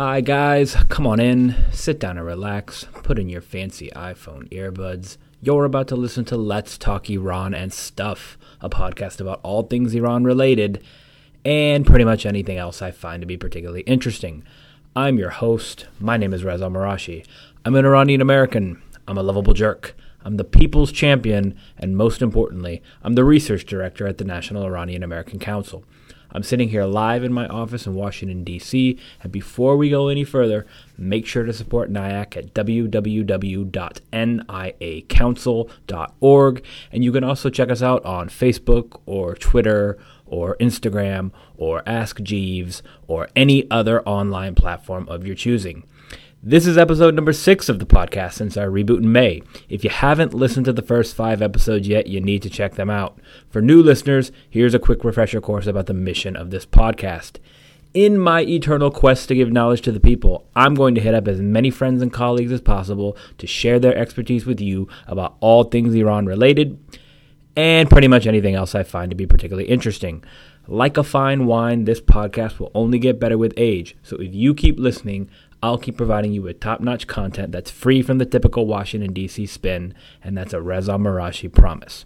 Hi, guys. Come on in, sit down and relax, put in your fancy iPhone earbuds. You're about to listen to Let's Talk Iran and Stuff, a podcast about all things Iran related and pretty much anything else I find to be particularly interesting. I'm your host. My name is Reza Marashi. I'm an Iranian American. I'm a lovable jerk. I'm the people's champion, and most importantly, I'm the research director at the National Iranian American Council. I'm sitting here live in my office in Washington, D.C. And before we go any further, make sure to support NIAC at www.niacouncil.org. And you can also check us out on Facebook or Twitter or Instagram or Ask Jeeves or any other online platform of your choosing. This is episode number six of the podcast since our reboot in May. If you haven't listened to the first five episodes yet, you need to check them out. For new listeners, here's a quick refresher course about the mission of this podcast. In my eternal quest to give knowledge to the people, I'm going to hit up as many friends and colleagues as possible to share their expertise with you about all things Iran related and pretty much anything else I find to be particularly interesting. Like a fine wine, this podcast will only get better with age. So if you keep listening, I'll keep providing you with top notch content that's free from the typical Washington, D.C. spin, and that's a Reza Marashi promise.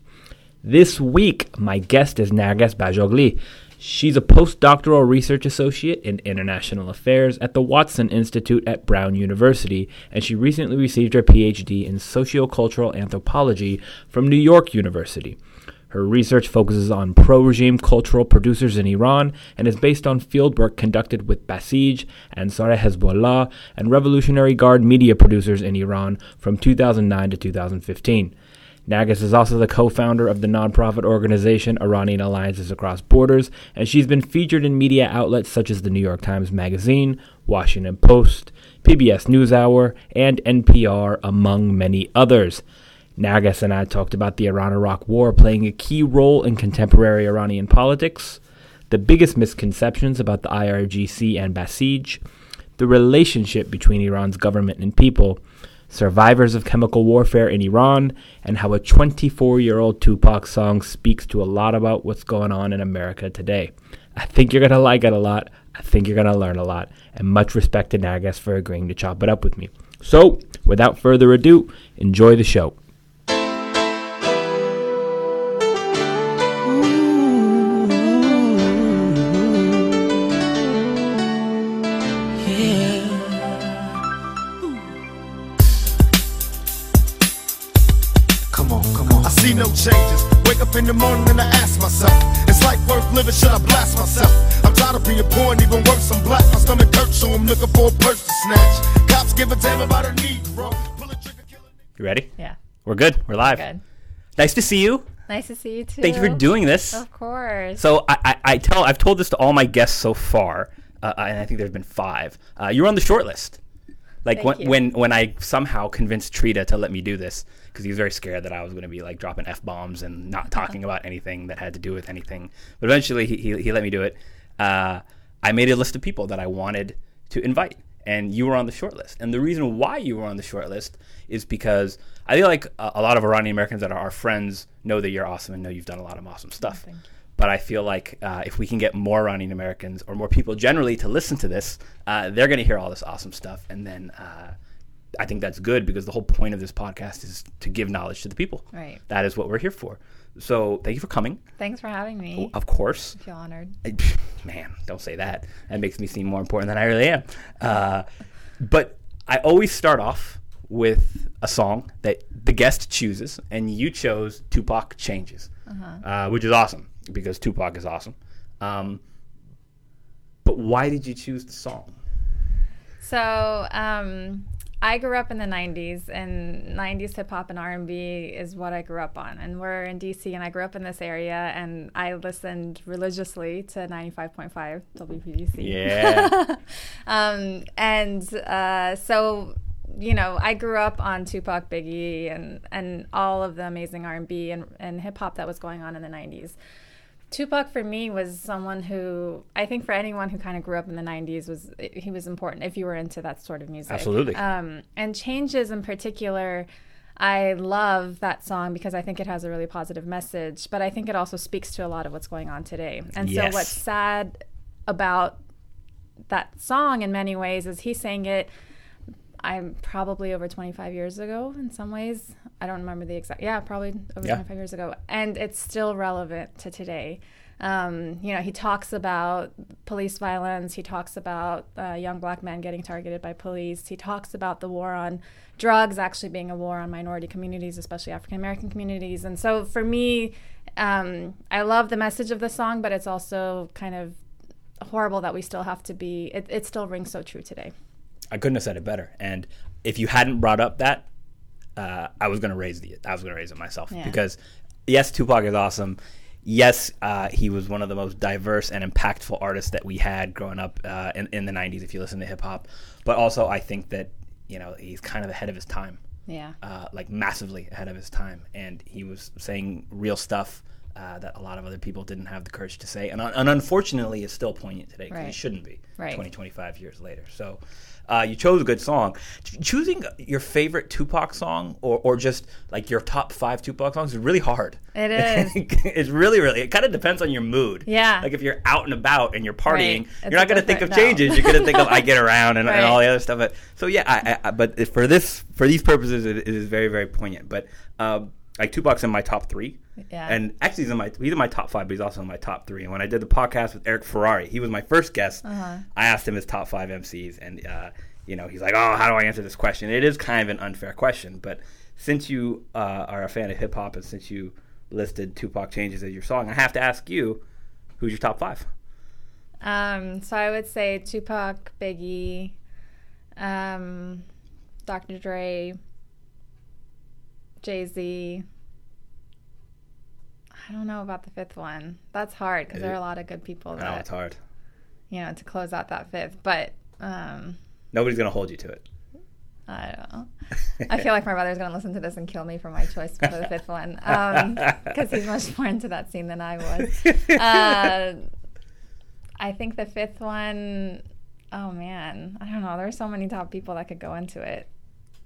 This week, my guest is Narges Bajoghli. She's a postdoctoral research associate in international affairs at the Watson Institute at Brown University, and she recently received her PhD in sociocultural anthropology from New York University. Her research focuses on pro regime cultural producers in Iran and is based on fieldwork conducted with Basij, Ansar Hezbollah, and Revolutionary Guard media producers in Iran from 2009 to 2015. Narges is also the co founder of the nonprofit organization Iranian Alliances Across Borders, and she's been featured in media outlets such as the New York Times Magazine, Washington Post, PBS NewsHour, and NPR, among many others. Narges and I talked about the Iran Iraq War playing a key role in contemporary Iranian politics, the biggest misconceptions about the IRGC and Basij, the relationship between Iran's government and people, survivors of chemical warfare in Iran, and how a 24 year old Tupac song speaks to a lot about what's going on in America today. I think you're going to like it a lot. I think you're going to learn a lot. And much respect to Narges for agreeing to chop it up with me. So, without further ado, enjoy the show. In the morning and I ask myself, is life worth living? Should I blast myself? I'm tired of being poor and even worse, I'm black. My stomach hurts, so I'm looking for a purse to snatch. Cops give a damn about a Negro. Pull a trigger, kill a You ready? Yeah. We're good. We're live. Good. Nice to see you. Nice to see you too. Thank you for doing this. Of course. So I, I, I tell I've told this to all my guests so far, uh, and I think there's been five. Uh, you're on the short list. Like Thank when, you. when when I somehow convinced Trita to let me do this because he was very scared that I was going to be like dropping f bombs and not talking about anything that had to do with anything. But eventually he he, he let me do it. Uh, I made a list of people that I wanted to invite, and you were on the short list. And the reason why you were on the short list is because I feel like a, a lot of Iranian Americans that are our friends know that you're awesome and know you've done a lot of awesome stuff. But I feel like uh, if we can get more Iranian Americans or more people generally to listen to this, uh, they're going to hear all this awesome stuff, and then uh, I think that's good because the whole point of this podcast is to give knowledge to the people. Right. That is what we're here for. So thank you for coming. Thanks for having me. Of course. I feel honored. I- man, don't say that. That makes me seem more important than I really am. Uh, but I always start off with a song that the guest chooses, and you chose Tupac Changes, uh which is awesome because Tupac is awesome. Um, but why did you choose the song? So, um, I grew up in the 90s and 90s hip hop and R&B is what I grew up on. And we're in DC and I grew up in this area and I listened religiously to 95.5 WPGC. Yeah. um, and uh, so you know i grew up on tupac biggie and, and all of the amazing r&b and, and hip-hop that was going on in the 90s tupac for me was someone who i think for anyone who kind of grew up in the 90s was he was important if you were into that sort of music Absolutely. um, and changes in particular I love that song because I think it has a really positive message, but I think it also speaks to a lot of what's going on today. And Yes. so, what's sad about that song in many ways is he sang it I'm probably over 25 years ago in some ways. I don't remember the exact, yeah, probably over Yeah. 25 years ago. And it's still relevant to today. Um, you know, he talks about police violence. He talks about uh, young black men getting targeted by police. He talks about the war on drugs actually being a war on minority communities, especially African American communities. And so for me, um, I love the message of the song, but it's also kind of horrible that we still have to be, it, it still rings so true today. I couldn't have said it better. And if you hadn't brought up that, uh, I was gonna raise the I was gonna raise it myself Yeah. because yes, Tupac is awesome. Yes, uh, he was one of the most diverse and impactful artists that we had growing up uh, in, in the '90s. If you listen to hip hop, but also I think that you know he's kind of ahead of his time. Yeah. uh, like massively ahead of his time, and he was saying real stuff uh, that a lot of other people didn't have the courage to say, and, un- and unfortunately, is still poignant today because it Right. shouldn't be Right. 20, 25 years later. So, uh, you chose a good song. Choosing your favorite Tupac song, or, or just like your top five Tupac songs, is really hard. It is. it's really, really. It kind of depends on your mood. Yeah. Like if you're out and about and you're partying, Right. you're not going to think of no. changes. You're going to think of I get around and, and all the other stuff. But so yeah, I, I, but for this for these purposes, it, it is very very poignant. But um, like Tupac's in my top three. Yeah. And actually, he's in my he's in my top five, but he's also in my top three. And when I did the podcast with Eric Ferrari, he was my first guest. Uh-huh. I asked him his top five MCs, and uh, you know, he's like, "Oh, how do I answer this question?" It is kind of an unfair question, but since you uh, are a fan of hip hop and since you listed Tupac Changes as your song, I have to ask you, who's your top five? Um, so I would say Tupac, Biggie, um, Dr. Dre, Jay Z. I don't know about the fifth one. That's hard because there are a lot of good people that it's hard. you know to close out that fifth. But um, Nobody's gonna hold you to it. I don't know. I feel like my brother's gonna listen to this and kill me for my choice for the fifth one because he's much more into that scene than I was. Uh, I think the fifth one, oh man, I don't know. There's so many top people that could go into it.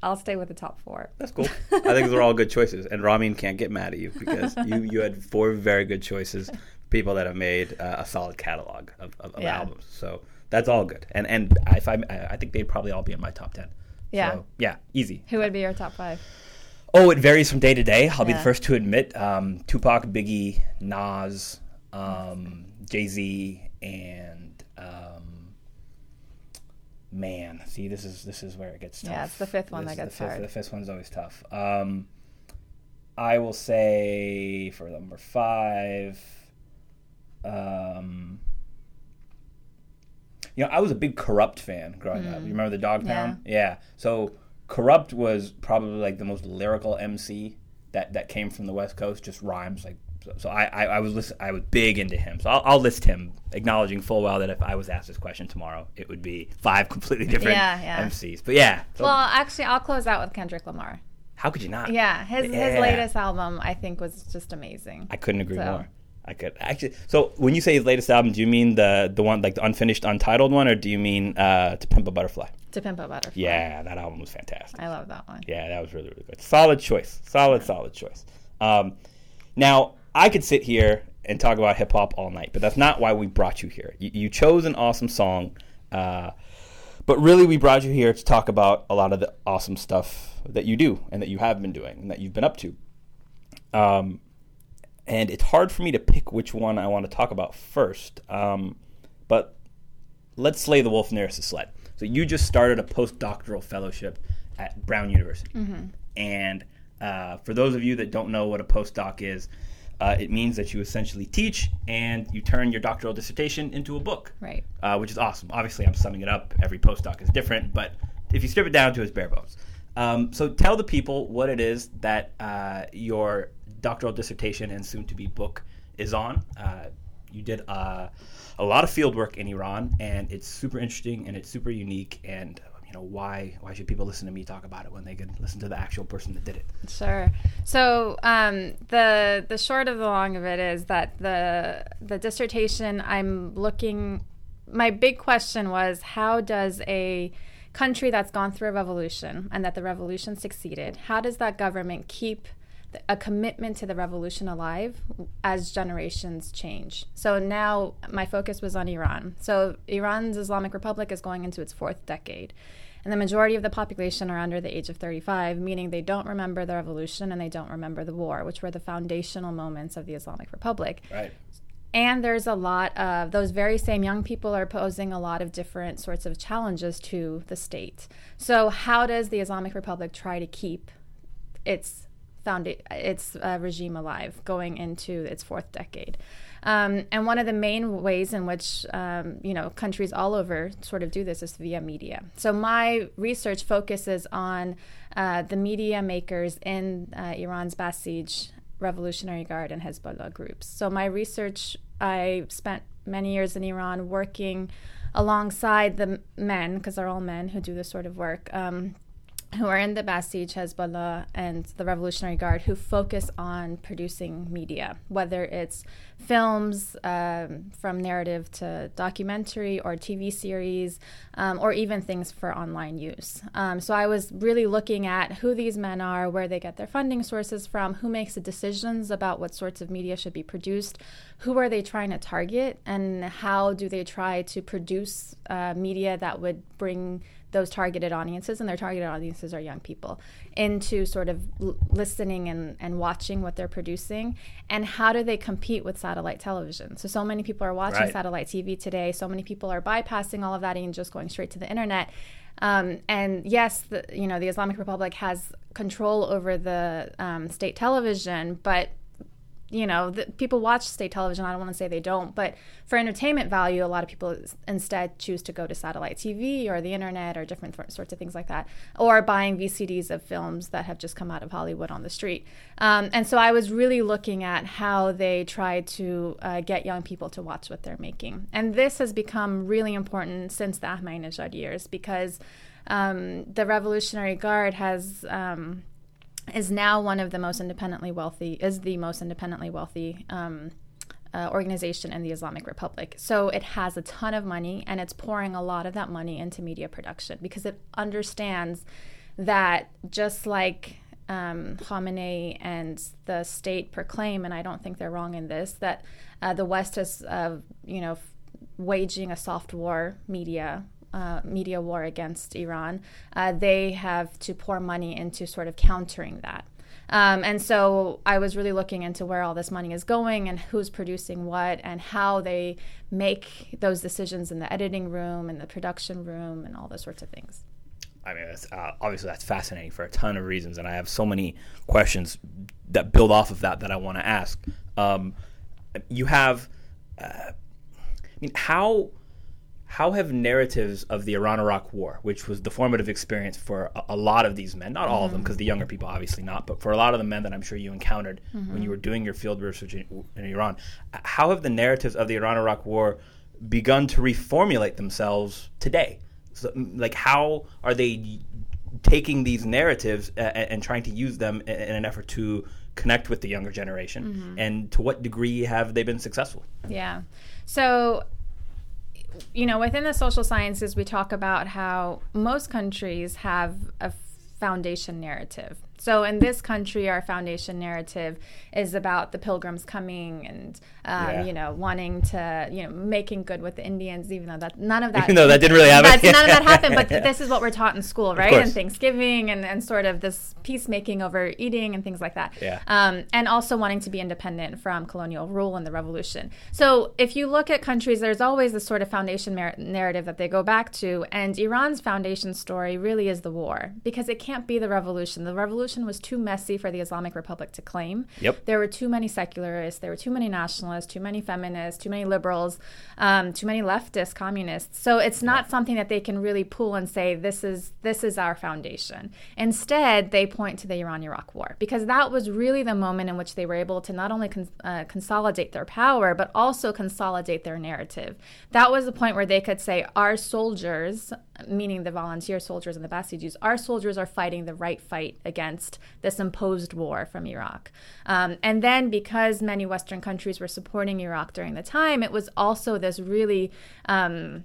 I'll stay with the top four. That's cool. I think those are all good choices, and Ramin can't get mad at you because you you had four very good choices. People that have made uh, a solid catalog of, of, of Yeah. albums, so that's all good. And and if I I think they'd probably all be in my top ten. Yeah. So, yeah, easy. Who would be your top five? Oh, it varies from day to day. I'll be the first to admit. Um, Tupac, Biggie, Nas, um, Jay Z, and um, man, see, this is this is where it gets tough. Yeah, it's the fifth one This that gets the fifth, hard. The fifth one's always tough. Um, I will say for number five. Um, you know, I was a big Kurupt fan growing up. You remember the dog Dogtown? Yeah. So Kurupt was probably like the most lyrical MC that that came from the West Coast. Just rhymes like. So, so I, I, I was listen, I was big into him. So I'll, I'll list him, acknowledging full well that if I was asked this question tomorrow, it would be five completely different Yeah, yeah. MCs. But yeah, so Well, actually, I'll close out with Kendrick Lamar. how could you not? Yeah, his Yeah. his latest album I think was just amazing. I couldn't agree So- more. I could actually. So when you say his latest album, do you mean the the one like the unfinished, untitled one, or do you mean uh, "To Pimp a Butterfly"? To Pimp a Butterfly. Yeah, that album was fantastic. I love that one. Yeah, that was really really good. Solid choice. Solid solid choice. Um, now I could sit here and talk about hip hop all night, but that's not why we brought you here. You, you chose an awesome song, uh, but really we brought you here to talk about a lot of the awesome stuff that you do and that you have been doing and that you've been up to. Um, and it's hard for me to pick which one I want to talk about first. Um, but let's slay the wolf nearest the sled. So you just started a postdoctoral fellowship at Brown University, and uh, for those of you that don't know what a postdoc is, uh, it means that you essentially teach and you turn your doctoral dissertation into a book, Right. uh, which is awesome. Obviously, I'm summing it up. Every postdoc is different, but if you strip it down to its bare bones. Um, so tell the people what it is that uh, your doctoral dissertation and soon to be book is on. Uh, you did uh, a lot of field work in Iran, and it's super interesting and it's super unique. And know why why should people listen to me talk about it when they can listen to the actual person that did it? Sure. So um, the the short of the long of it is that the the dissertation I'm looking. My big question was how does a country that's gone through a revolution and that the revolution succeeded, how does that government keep a commitment to the revolution alive as generations change. So now my focus was on Iran. So Iran's Islamic Republic is going into its fourth decade. And the majority of the population are under the age of 35, meaning they don't remember the revolution and they don't remember the war, which were the foundational moments of the Islamic Republic. Right. And there's a lot of those very same young people are posing a lot of different sorts of challenges to the state. So, how does the Islamic Republic try to keep its found its uh, regime alive going into its fourth decade? Um, and one of the main ways in which um, you know countries all over sort of do this is via media. So my research focuses on uh, the media makers in uh, Iran's Basij Revolutionary Guard and Hezbollah groups. So my research I spent many years in Iran working alongside the men, because they're all men who do this sort of work, um, who are in the Basij, Hezbollah, and the Revolutionary Guard, who focus on producing media, whether it's films um, from narrative to documentary or TV series, um, or even things for online use. Um, so I was really looking at who these men are, where they get their funding sources from, who makes the decisions about what sorts of media should be produced, who are they trying to target, and how do they try to produce uh, media that would bring those targeted audiences, and their targeted audiences are young people, into sort of l- listening and, and watching what they're producing, and how do they compete with satellite television? So, so many people are watching Right. satellite TV today. So many people are bypassing all of that and just going straight to the internet. Um, and yes, the, you know the Islamic Republic has control over the um, state television, but you know, the, people watch state television. I don't want to say they don't, but for entertainment value, a lot of people instead choose to go to satellite TV or the internet or different th- sorts of things like that, or buying VCDs of films that have just come out of Hollywood on the street. Um, and so I was really looking at how they try to uh, get young people to watch what they're making. And this has become really important since the Ahmadinejad years because um, the Revolutionary Guard has. Um, is now one of the most independently wealthy is the most independently wealthy um, uh, organization in the Islamic Republic. So it has a ton of money and it's pouring a lot of that money into media production because it understands that just like um, Khamenei and the state proclaim, and I don't think they're wrong in this, that uh, the West is, uh, you know, waging a soft war media uh, media war against Iran, uh, they have to pour money into sort of countering that. Um, and so I was really looking into where all this money is going and who's producing what and how they make those decisions in the editing room and the production room and all those sorts of things. I mean, that's, uh, obviously that's fascinating for a ton of reasons, and I have so many questions that build off of that that I want to ask. Um, you have, uh, I mean, how how have narratives of the Iran-Iraq War, which was the formative experience for a, a lot of these men, not all of them, because the younger people obviously not, but for a lot of the men that I'm sure you encountered when you were doing your field research in, in Iran, how have the narratives of the Iran-Iraq War begun to reformulate themselves today? So, like, how are they taking these narratives uh, and trying to use them in, in an effort to connect with the younger generation? And to what degree have they been successful? Yeah. So, you know, within the social sciences, we talk about how most countries have a foundation narrative. So, in this country, our foundation narrative is about the pilgrims coming and, um, Yeah. you know, wanting to, you know, making good with the Indians, even though that none of that, Even though that didn't really happen. None of that happened. But this is what we're taught in school, right? And Thanksgiving and, and sort of this peacemaking over eating and things like that. Yeah. Um, and also wanting to be independent from colonial rule and the revolution. So if you look at countries, there's always this sort of foundation narrative that they go back to. And Iran's foundation story really is the war because it can't be the revolution. The revolution was too messy for the Islamic Republic to claim. Yep. There were too many secularists, there were too many nationalists, too many feminists, too many liberals, um, too many leftist communists. So it's not something that they can really pull and say this is this is our foundation. Instead, they point to the Iran-Iraq War because that was really the moment in which they were able to not only con- uh, consolidate their power but also consolidate their narrative. That was the point where they could say our soldiers, meaning the volunteer soldiers and the Basijis, our soldiers are fighting the right fight against this imposed war from Iraq. Um, and then because many Western countries were supporting Iraq during the time, it was also this really um,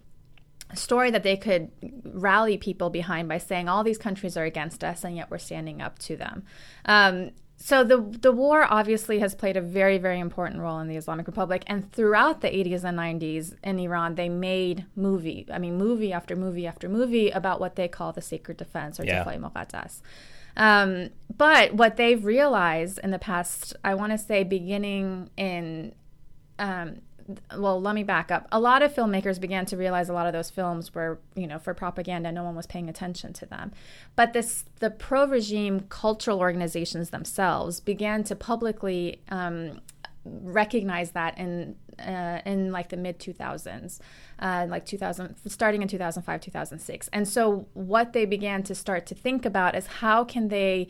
story that they could rally people behind by saying all these countries are against us and yet we're standing up to them. Um, so the the war obviously has played a very very important role in the Islamic Republic, and throughout the 80s and 90s in Iran, they made movie. I mean, movie after movie after movie about what they call the sacred defense or Yeah. Muqaddas. Um, but what they've realized in the past, I want to say, beginning in um, well, let me back up. A lot of filmmakers began to realize a lot of those films were, you know, for propaganda. No one was paying attention to them. But this, the pro-regime cultural organizations themselves began to publicly um, recognize that in uh, in like the mid 2000s, uh, like 2000, starting in 2005, 2006. And so what they began to start to think about is how can they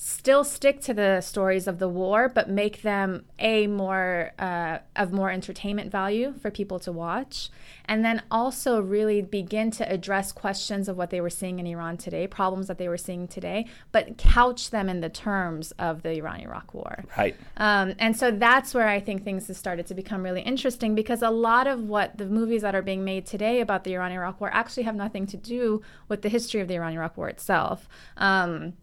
still stick to the stories of the war, but make them a more uh, of more entertainment value for people to watch, and then also really begin to address questions of what they were seeing in Iran today, problems that they were seeing today, but couch them in the terms of the Iran-Iraq War. Right. Um, and so that's where I think things have started to become really interesting because a lot of what the movies that are being made today about the Iran Iraq War actually have nothing to do with the history of the Iran Iraq War itself. Um,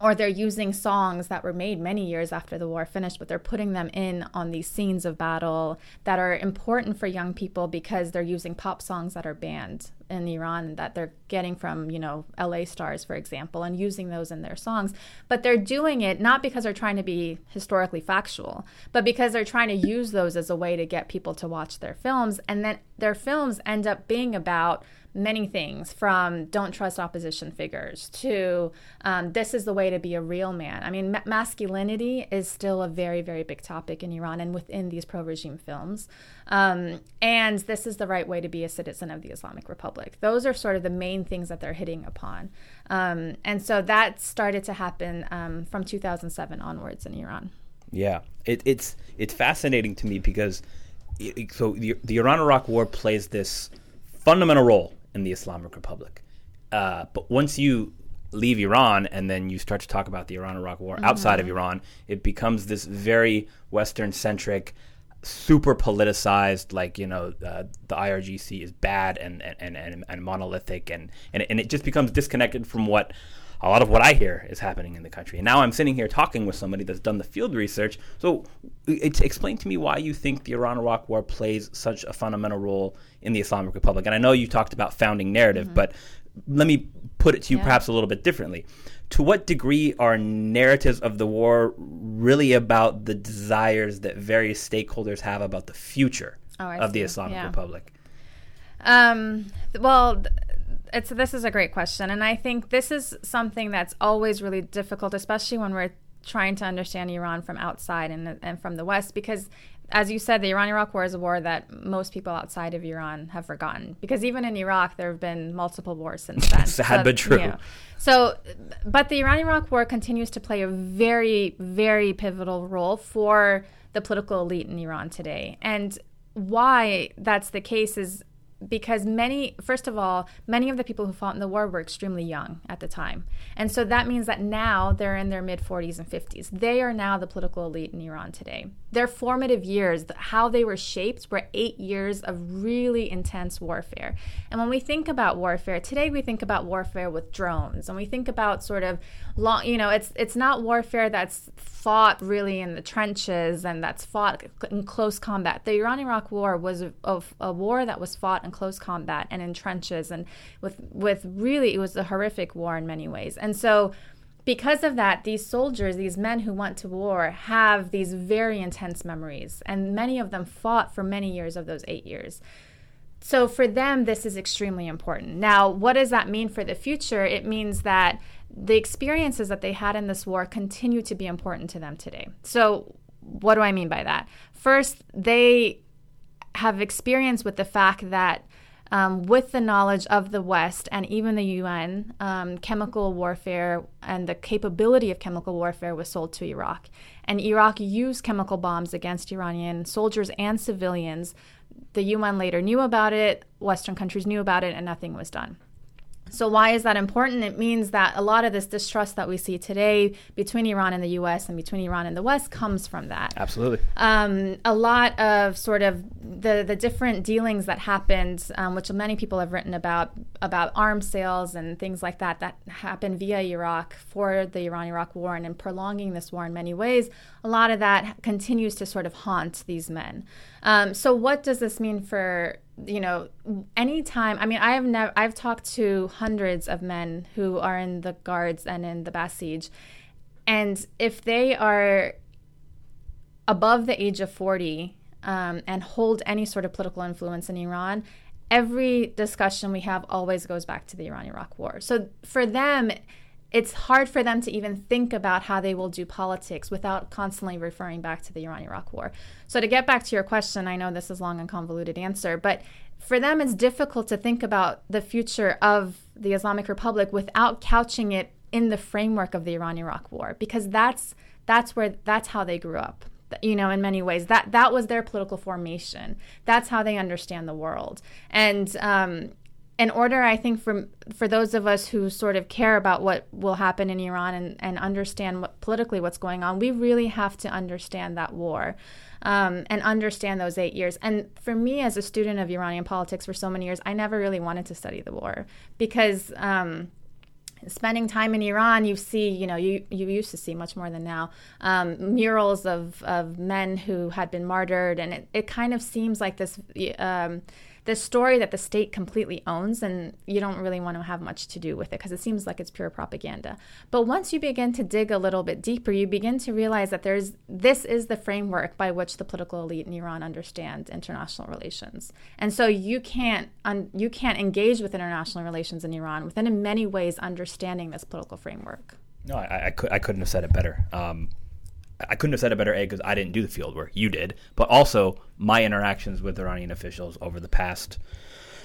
or they're using songs that were made many years after the war finished, but they're putting them in on these scenes of battle that are important for young people because they're using pop songs that are banned in Iran that they're getting from, you know, LA stars, for example, and using those in their songs. But they're doing it not because they're trying to be historically factual, but because they're trying to use those as a way to get people to watch their films. And then their films end up being about many things from don't trust opposition figures to um, this is the way to be a real man. I mean, ma- masculinity is still a very, very big topic in Iran and within these pro regime films. Um, and this is the right way to be a citizen of the Islamic Republic. Those are sort of the main things that they're hitting upon. Um, and so that started to happen um, from 2007 onwards in Iran. Yeah, it, it's it's fascinating to me because it, so the, the Iran-Iraq War plays this fundamental role in the Islamic Republic, uh, but once you leave Iran and then you start to talk about the Iran-Iraq War outside of Iran, it becomes this very Western-centric, super politicized. Like you know, uh, the IRGC is bad and and, and, and monolithic, and, and and it just becomes disconnected from what a lot of what I hear is happening in the country. And now I'm sitting here talking with somebody that's done the field research. So, it's explain to me why you think the Iran-Iraq War plays such a fundamental role in the Islamic Republic. And I know you talked about founding narrative, but let me put it to you Yeah. perhaps a little bit differently. To what degree are narratives of the war really about the desires that various stakeholders have about the future Oh, of the. Islamic Yeah. Republic? Um, well, th- it's this is a great question, and I think this is something that's always really difficult, especially when we're trying to understand Iran from outside and and from the West, because. As you said, the Iran-Iraq War is a war that most people outside of Iran have forgotten. Because even in Iraq, there have been multiple wars since then. Sad but true. So, but the Iran-Iraq War continues to play a very, very pivotal role for the political elite in Iran today. And why that's the case is because many, first of all, many of the people who fought in the war were extremely young at the time. And so that means that now they're in their mid 40s and 50s. They are now the political elite in Iran today. Their formative years, how they were shaped, were eight years of really intense warfare. And when we think about warfare, today we think about warfare with drones and we think about sort of long, you know, it's, it's not warfare that's fought really in the trenches and that's fought in close combat. The Iran Iraq War was a, a war that was fought in close combat and in trenches and with with really it was a horrific war in many ways. And so because of that, these soldiers, these men who went to war, have these very intense memories, and many of them fought for many years of those eight years. So for them, this is extremely important. Now, what does that mean for the future? It means that the experiences that they had in this war continue to be important to them today. So, what do I mean by that? First, they have experience with the fact that um, with the knowledge of the West and even the UN, um, chemical warfare and the capability of chemical warfare was sold to Iraq. And Iraq used chemical bombs against Iranian soldiers and civilians. The UN later knew about it, Western countries knew about it, and nothing was done. So, why is that important? It means that a lot of this distrust that we see today between Iran and the US and between Iran and the West comes from that. Absolutely. Um, a lot of sort of the, the different dealings that happened, um, which many people have written about, about arms sales and things like that, that happened via Iraq for the Iran Iraq war and in prolonging this war in many ways, a lot of that continues to sort of haunt these men. Um, so, what does this mean for you know, anytime, I mean, I have never, I've talked to hundreds of men who are in the guards and in the Basij. And if they are above the age of 40 um, and hold any sort of political influence in Iran, every discussion we have always goes back to the Iran Iraq war. So for them, it's hard for them to even think about how they will do politics without constantly referring back to the Iran Iraq war. So, to get back to your question, I know this is long and convoluted answer, but for them, it's difficult to think about the future of the Islamic Republic without couching it in the framework of the Iran Iraq war, because that's, that's, where, that's how they grew up you know in many ways. That that was their political formation. That's how they understand the world. And um, in order, I think, for for those of us who sort of care about what will happen in Iran and, and understand what, politically what's going on, we really have to understand that war um, and understand those eight years. And for me, as a student of Iranian politics for so many years, I never really wanted to study the war because. Um, spending time in Iran, you see, you know, you, you used to see much more than now, um, murals of, of men who had been martyred. And it, it kind of seems like this um, this story that the state completely owns and you don't really want to have much to do with it because it seems like it's pure propaganda. But once you begin to dig a little bit deeper, you begin to realize that there's this is the framework by which the political elite in Iran understand international relations. And so you can't un, you can't engage with international relations in Iran within in many ways understanding this political framework. No, I, I, could, I couldn't have said it better. Um, I couldn't have said it better, A, because I didn't do the field work. You did. But also, my interactions with Iranian officials over the past,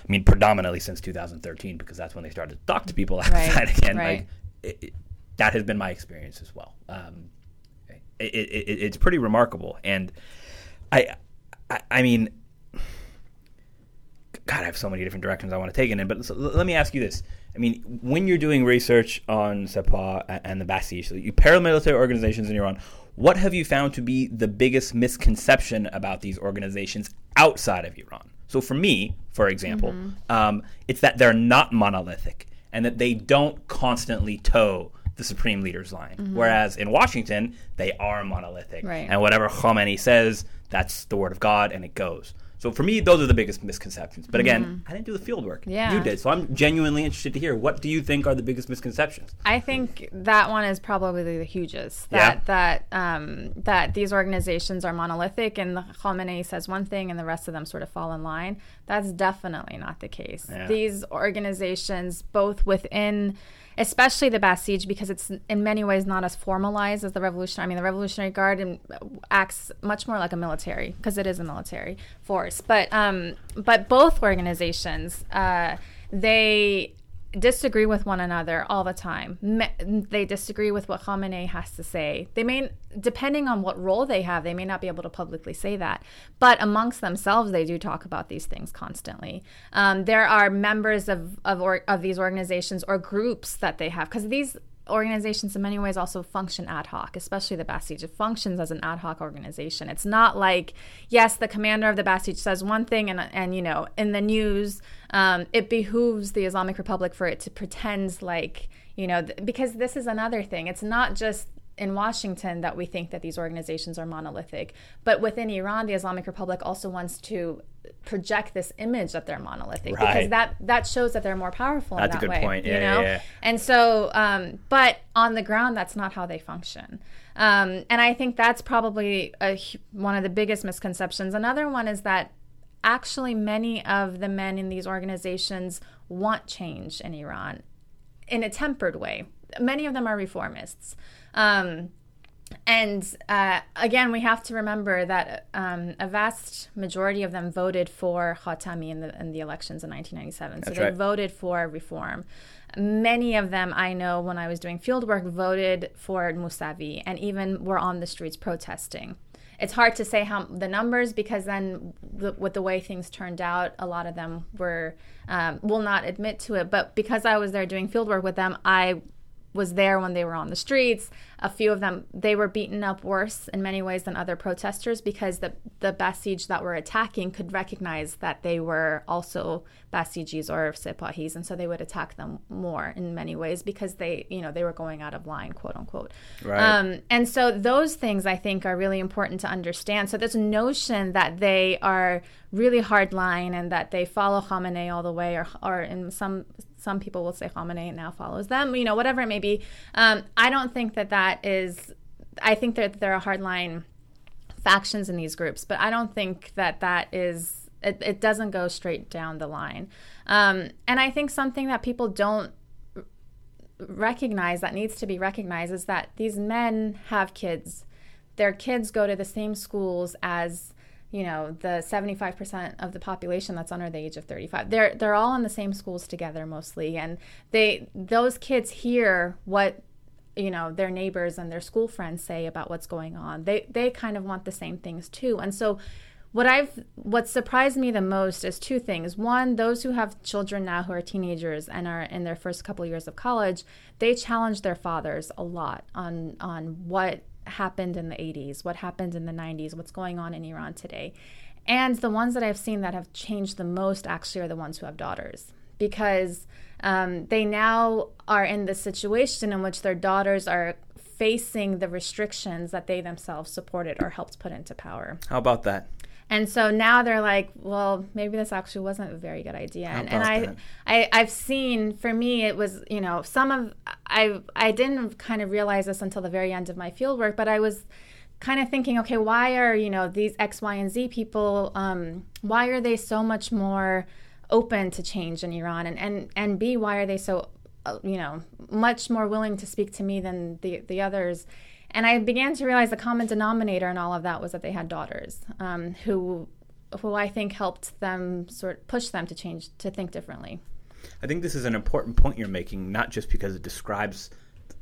I mean, predominantly since 2013, because that's when they started to talk to people outside right, again. Right. Like, it, it, that has been my experience as well. Um, it, it's pretty remarkable. And I, I, I, mean, God, I have so many different directions I want to take it in. But so, let me ask you this. I mean, when you're doing research on Sepah and the Basij, so you paramilitary organizations in Iran, what have you found to be the biggest misconception about these organizations outside of Iran? So, for me, for example, mm-hmm. um, it's that they're not monolithic and that they don't constantly toe the supreme leader's line. Mm-hmm. Whereas in Washington, they are monolithic. Right. And whatever Khamenei says, that's the word of God and it goes. So for me, those are the biggest misconceptions. But again, mm-hmm. I didn't do the field work. Yeah. You did. So I'm genuinely interested to hear what do you think are the biggest misconceptions? I think that one is probably the hugest. That yeah. that um, that these organizations are monolithic and the Khamenei says one thing and the rest of them sort of fall in line. That's definitely not the case. Yeah. These organizations, both within especially the Basij because it's in many ways not as formalized as the Revolutionary. I mean, the Revolutionary Guard acts much more like a military because it is a military force. But um, but both organizations, uh, they disagree with one another all the time. They disagree with what Khamenei has to say. They may, depending on what role they have, they may not be able to publicly say that. But amongst themselves, they do talk about these things constantly. Um, there are members of of, or, of these organizations or groups that they have because these organizations in many ways also function ad hoc, especially the Basij. It functions as an ad hoc organization. It's not like, yes, the commander of the Basij says one thing, and, and you know, in the news, um, it behooves the Islamic Republic for it to pretend like, you know, th- because this is another thing. It's not just in Washington that we think that these organizations are monolithic. But within Iran, the Islamic Republic also wants to project this image that they're monolithic right. because that that shows that they're more powerful that's in that a good way. Point. Yeah, you know? yeah, yeah. And so, um, but on the ground, that's not how they function. Um, and I think that's probably a, one of the biggest misconceptions. Another one is that actually many of the men in these organizations want change in Iran in a tempered way. Many of them are reformists. Um, and uh, again, we have to remember that um, a vast majority of them voted for Khatami in the, in the elections in 1997. That's so they right. voted for reform. Many of them, I know when I was doing field work, voted for Musavi and even were on the streets protesting. it's hard to say how the numbers because then the, with the way things turned out, a lot of them were um, will not admit to it. But because I was there doing field work with them, I was there when they were on the streets. A few of them, they were beaten up worse in many ways than other protesters because the, the Basij that were attacking could recognize that they were also Basijis or Sipahis, and so they would attack them more in many ways because they, you know, they were going out of line, quote unquote. Right. Um, and so those things I think are really important to understand. So this notion that they are really hard line and that they follow Khamenei all the way, or, or in some some people will say Khamenei now follows them, you know, whatever it may be. Um, I don't think that that is. I think that there are hardline factions in these groups, but I don't think that that is. It, it doesn't go straight down the line, um, and I think something that people don't recognize that needs to be recognized is that these men have kids. Their kids go to the same schools as you know the 75% of the population that's under the age of 35 they're they're all in the same schools together mostly. And they those kids hear what you know their neighbors and their school friends say about what's going on. They they kind of want the same things too. And so what I've what surprised me the most is two things. One, those who have children now who are teenagers and are in their first couple years of college, they challenge their fathers a lot on on what happened in the 80s, what happened in the 90s, what's going on in Iran today. And the ones that I've seen that have changed the most actually are the ones who have daughters because um, they now are in the situation in which their daughters are facing the restrictions that they themselves supported or helped put into power. How about that? And so now they're like, well, maybe this actually wasn't a very good idea. And, and I, that? I, I've seen, for me, it was, you know, some of, I, I didn't kind of realize this until the very end of my field work, but I was kind of thinking, okay, why are, you know, these X, Y, and Z people, um, why are they so much more open to change in Iran? And, and, and B, why are they so, uh, you know, much more willing to speak to me than the, the others? And I began to realize the common denominator in all of that was that they had daughters um, who, who I think helped them sort of push them to change to think differently. I think this is an important point you're making, not just because it describes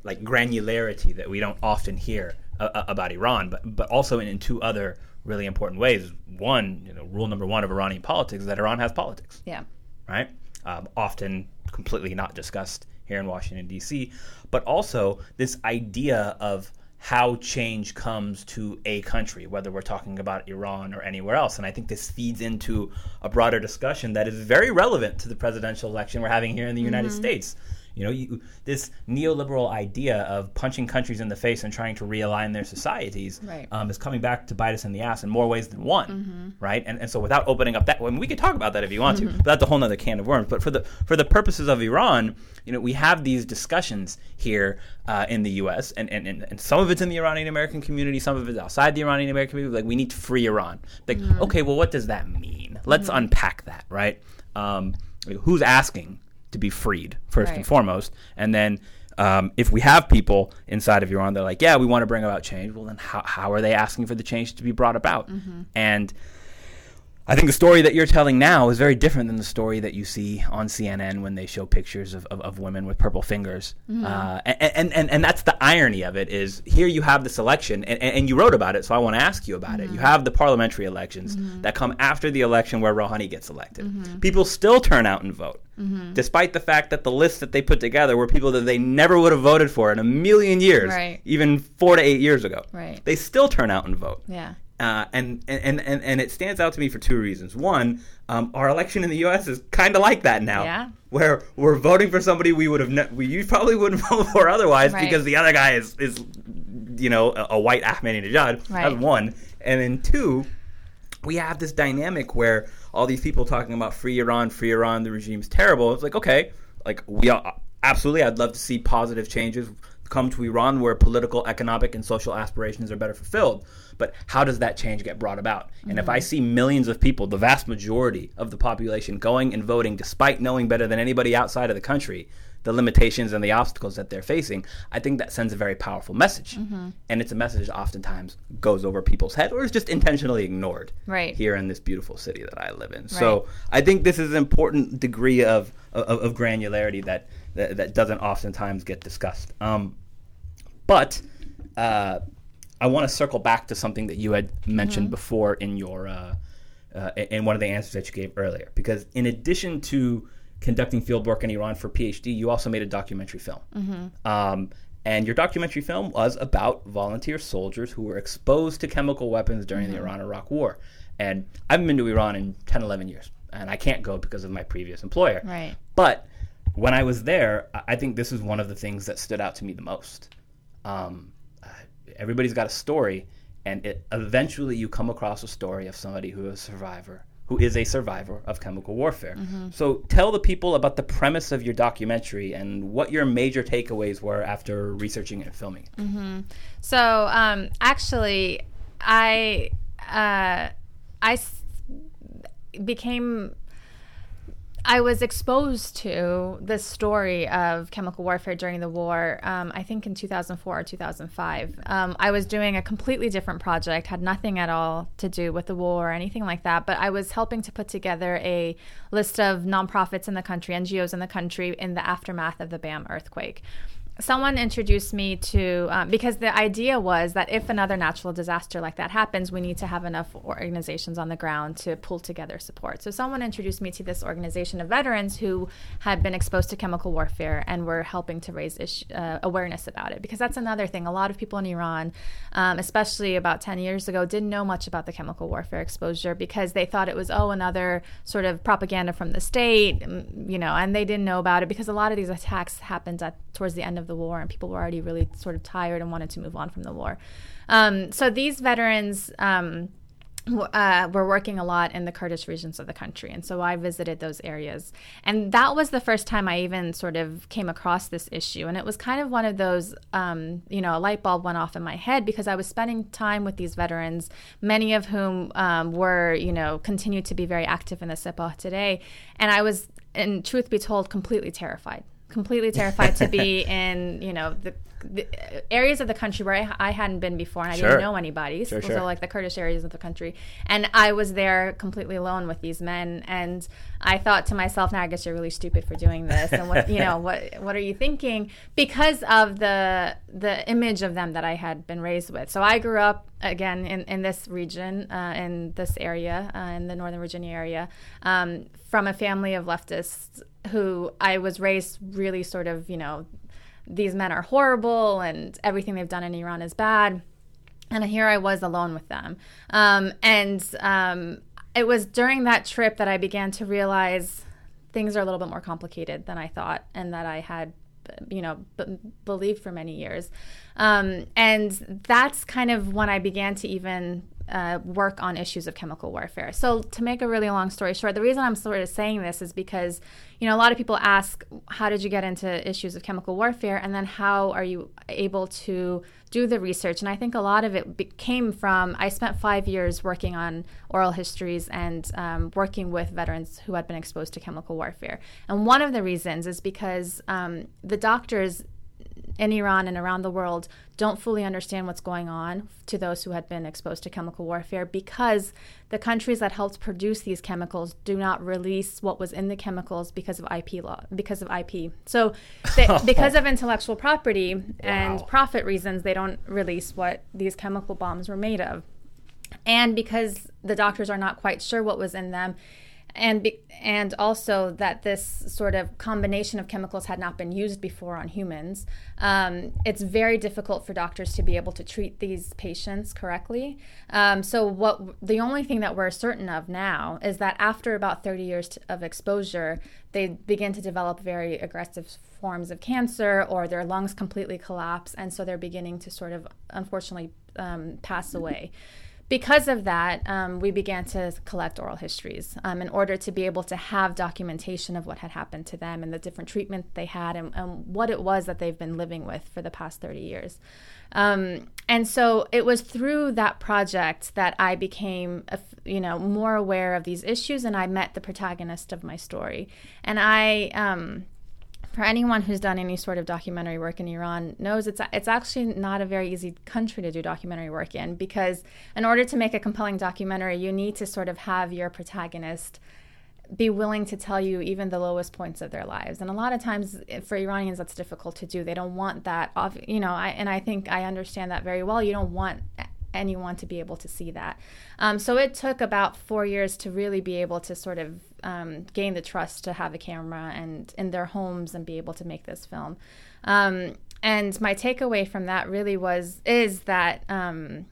like granularity that we don't often hear uh, uh, about Iran, but but also in, in two other really important ways. One, you know, rule number one of Iranian politics is that Iran has politics. Yeah. right? Um, often completely not discussed here in Washington, D.C., but also this idea of how change comes to a country, whether we're talking about Iran or anywhere else. And I think this feeds into a broader discussion that is very relevant to the presidential election we're having here in the United mm-hmm. States. You know, you, this neoliberal idea of punching countries in the face and trying to realign their societies Right. um, is coming back to bite us in the ass in more ways than one, right? And, and so, without opening up that, I mean, we could talk about that if you want to, but that's a whole other can of worms. But for the for the purposes of Iran, you know, we have these discussions here uh, in the U.S. And, and, and, and some of it's in the Iranian American community, some of it's outside the Iranian American community. Like, we need to free Iran. Like, okay, well, what does that mean? Let's unpack that, right? Um, who's asking to be freed first and foremost, and then um, if we have people inside of Iran, they're like, yeah, we want to bring about change. Well, then how, how are they asking for the change to be brought about? And I think the story that you're telling now is very different than the story that you see on CNN when they show pictures of, of, of women with purple fingers. Mm-hmm. Uh, and, and, and, and that's the irony of it is here you have this election, and, and you wrote about it, so I want to ask you about it. You mm-hmm. have the parliamentary elections mm-hmm. that come after the election where Rouhani gets elected. People still turn out and vote, despite the fact that the lists that they put together were people that they never would have voted for in a million years, Right. even four to eight years ago. Right. They still turn out and vote. Yeah. Uh, and, and, and, and it stands out to me for two reasons. One, um, our election in the U.S. is kind of like that now, Yeah. where we're voting for somebody we would have ne- we you probably wouldn't vote for otherwise Right. because the other guy is, is you know a, a white Ahmadinejad. Right. That's one, and then two, we have this dynamic where all these people talking about free Iran, free Iran, the regime's terrible. It's like okay, like we are, absolutely, I'd love to see positive changes come to Iran where political, economic, and social aspirations are better fulfilled. But how does that change get brought about? And if I see millions of people, the vast majority of the population, going and voting despite knowing better than anybody outside of the country the limitations and the obstacles that they're facing, I think that sends a very powerful message. And it's a message that oftentimes goes over people's head or is just intentionally ignored Right. here in this beautiful city that I live in. So I think this is an important degree of, of, of granularity that, that, that doesn't oftentimes get discussed. Um, but uh, I want to circle back to something that you had mentioned mm-hmm. before in your uh, uh, in one of the answers that you gave earlier, because in addition to conducting field work in Iran for PhD, you also made a documentary film. Mm-hmm. Um, and your documentary film was about volunteer soldiers who were exposed to chemical weapons during mm-hmm. the Iran Iraq War. And I haven't been to Iran in 10, 11 years, and I can't go because of my previous employer. Right. But when I was there, I think this is one of the things that stood out to me the most. Um, everybody's got a story, and it, eventually you come across a story of somebody who is a survivor who is a survivor of chemical warfare. Mm-hmm. So tell the people about the premise of your documentary and what your major takeaways were after researching and filming. Mm-hmm. So um, actually, I uh, I s- became I was exposed to the story of chemical warfare during the war, um, I think in 2004 or 2005. Um, I was doing a completely different project, had nothing at all to do with the war or anything like that, but I was helping to put together a list of nonprofits in the country, NGOs in the country, in the aftermath of the BAM earthquake someone introduced me to um, because the idea was that if another natural disaster like that happens we need to have enough organizations on the ground to pull together support. So someone introduced me to this organization of veterans who had been exposed to chemical warfare and were helping to raise uh, awareness about it. Because that's another thing. A lot of people in iran um, especially about 10 years ago didn't know much about the chemical warfare exposure because they thought it was oh another sort of propaganda from the state you know and they didn't know about it because a lot of these attacks happened at towards the end of the war, and people were already really sort of tired and wanted to move on from the war. Um, so these veterans. Um, uh, were working a lot in the Kurdish regions of the country. And so I visited those areas. And that was the first time I even sort of came across this issue. And it was kind of one of those, um, you know, a light bulb went off in my head because I was spending time with these veterans, many of whom um, were, you know, continue to be very active in the Sepah today. And I was, in truth be told, completely terrified completely terrified to be in you know the, the, areas of the country where I, I hadn't been before and I sure. didn't know anybody. Sure, so, sure. like the Kurdish areas of the country, and I was there completely alone with these men, and I thought to myself, "Now I guess you're really stupid for doing this." And what you know, what what are you thinking? Because of the the image of them that I had been raised with. So I grew up again in, in this region, uh, in this area, uh, in the Northern Virginia area, um, from a family of leftists who I was raised really sort of, you know, these men are horrible and everything they've done in Iran is bad. And here I was alone with them. Um, and um, it was during that trip that I began to realize things are a little bit more complicated than I thought and that I had you know b- believed for many years um, and that's kind of when i began to even uh, work on issues of chemical warfare. So, to make a really long story short, the reason I'm sort of saying this is because, you know, a lot of people ask, how did you get into issues of chemical warfare? And then how are you able to do the research? And I think a lot of it came from, I spent five years working on oral histories and um, working with veterans who had been exposed to chemical warfare. And one of the reasons is because um, the doctors in Iran and around the world don't fully understand what's going on to those who had been exposed to chemical warfare because the countries that helped produce these chemicals do not release what was in the chemicals because of IP law, because of IP. So, they, because of intellectual property wow. and profit reasons, they don't release what these chemical bombs were made of. And because the doctors are not quite sure what was in them, and be, and also that this sort of combination of chemicals had not been used before on humans. Um, it's very difficult for doctors to be able to treat these patients correctly. Um, so what the only thing that we're certain of now is that after about 30 years of exposure, they begin to develop very aggressive forms of cancer, or their lungs completely collapse, and so they're beginning to sort of unfortunately um, pass away because of that, um, we began to collect oral histories um, in order to be able to have documentation of what had happened to them and the different treatment they had and, and what it was that they've been living with for the past 30 years. Um, and so it was through that project that I became, you know, more aware of these issues, and I met the protagonist of my story. And I, um, for anyone who's done any sort of documentary work in Iran knows it's it's actually not a very easy country to do documentary work in because in order to make a compelling documentary you need to sort of have your protagonist be willing to tell you even the lowest points of their lives. And a lot of times for Iranians, that's difficult to do. They don't want that off, you know, I, and I think I understand that very well. You don't want anyone to be able to see that. Um, so it took about four years to really be able to sort of um, gain the trust to have a camera and in their homes and be able to make this film. Um, and my takeaway from that really was is that um,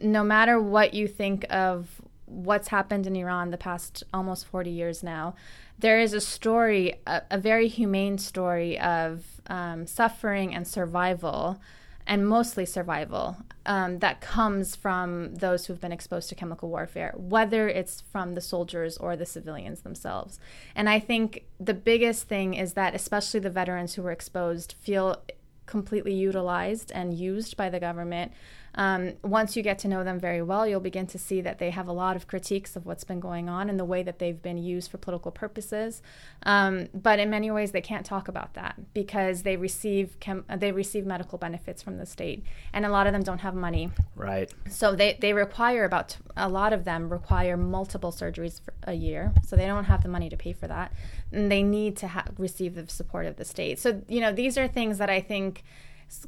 no matter what you think of what's happened in Iran the past almost 40 years now, there is a story, a, a very humane story of um, suffering and survival, and mostly survival, um, that comes from those who've been exposed to chemical warfare, whether it's from the soldiers or the civilians themselves. And I think the biggest thing is that, especially the veterans who were exposed, feel completely utilized and used by the government um, once you get to know them very well, you'll begin to see that they have a lot of critiques of what's been going on and the way that they've been used for political purposes. Um, but in many ways, they can't talk about that because they receive chem- they receive medical benefits from the state, and a lot of them don't have money. Right. So they they require about a lot of them require multiple surgeries a year, so they don't have the money to pay for that, and they need to ha- receive the support of the state. So you know these are things that I think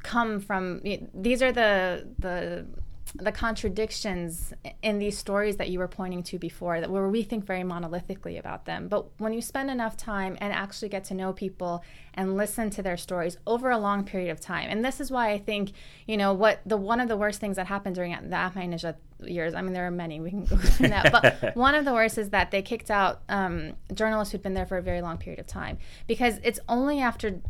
come from these are the the the contradictions in these stories that you were pointing to before that where we think very monolithically about them. But when you spend enough time and actually get to know people and listen to their stories over a long period of time and this is why i think you know what the one of the worst things that happened during the ahmadinejad years i mean there are many we can go through that but one of the worst is that they kicked out um, journalists who'd been there for a very long period of time because it's only after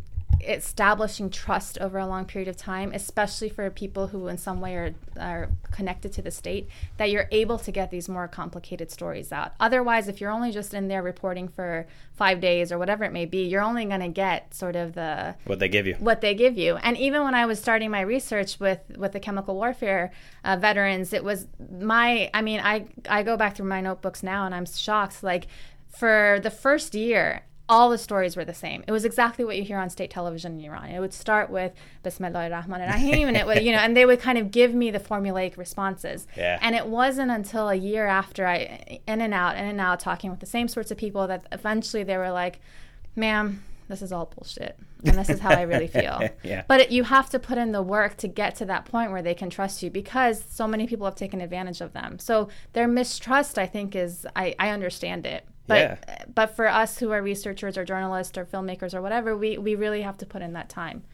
establishing trust over a long period of time, especially for people who in some way are, are connected to the state, that you're able to get these more complicated stories out. Otherwise, if you're only just in there reporting for five days or whatever it may be, you're only going to get sort of the what they give you. What they give you. And even when I was starting my research with with the chemical warfare uh, veterans, it was my. I mean, I I go back through my notebooks now and I'm shocked. Like for the first year all the stories were the same. It was exactly what you hear on state television in Iran. It would start with Bismillah rahman rahim and it would, you know, and they would kind of give me the formulaic responses. Yeah. And it wasn't until a year after I, in and out, in and out, talking with the same sorts of people that eventually they were like, ma'am, this is all bullshit. And this is how I really feel. yeah. But it, you have to put in the work to get to that point where they can trust you because so many people have taken advantage of them. So their mistrust, I think, is, I, I understand it but yeah. but for us who are researchers or journalists or filmmakers or whatever, we we really have to put in that time.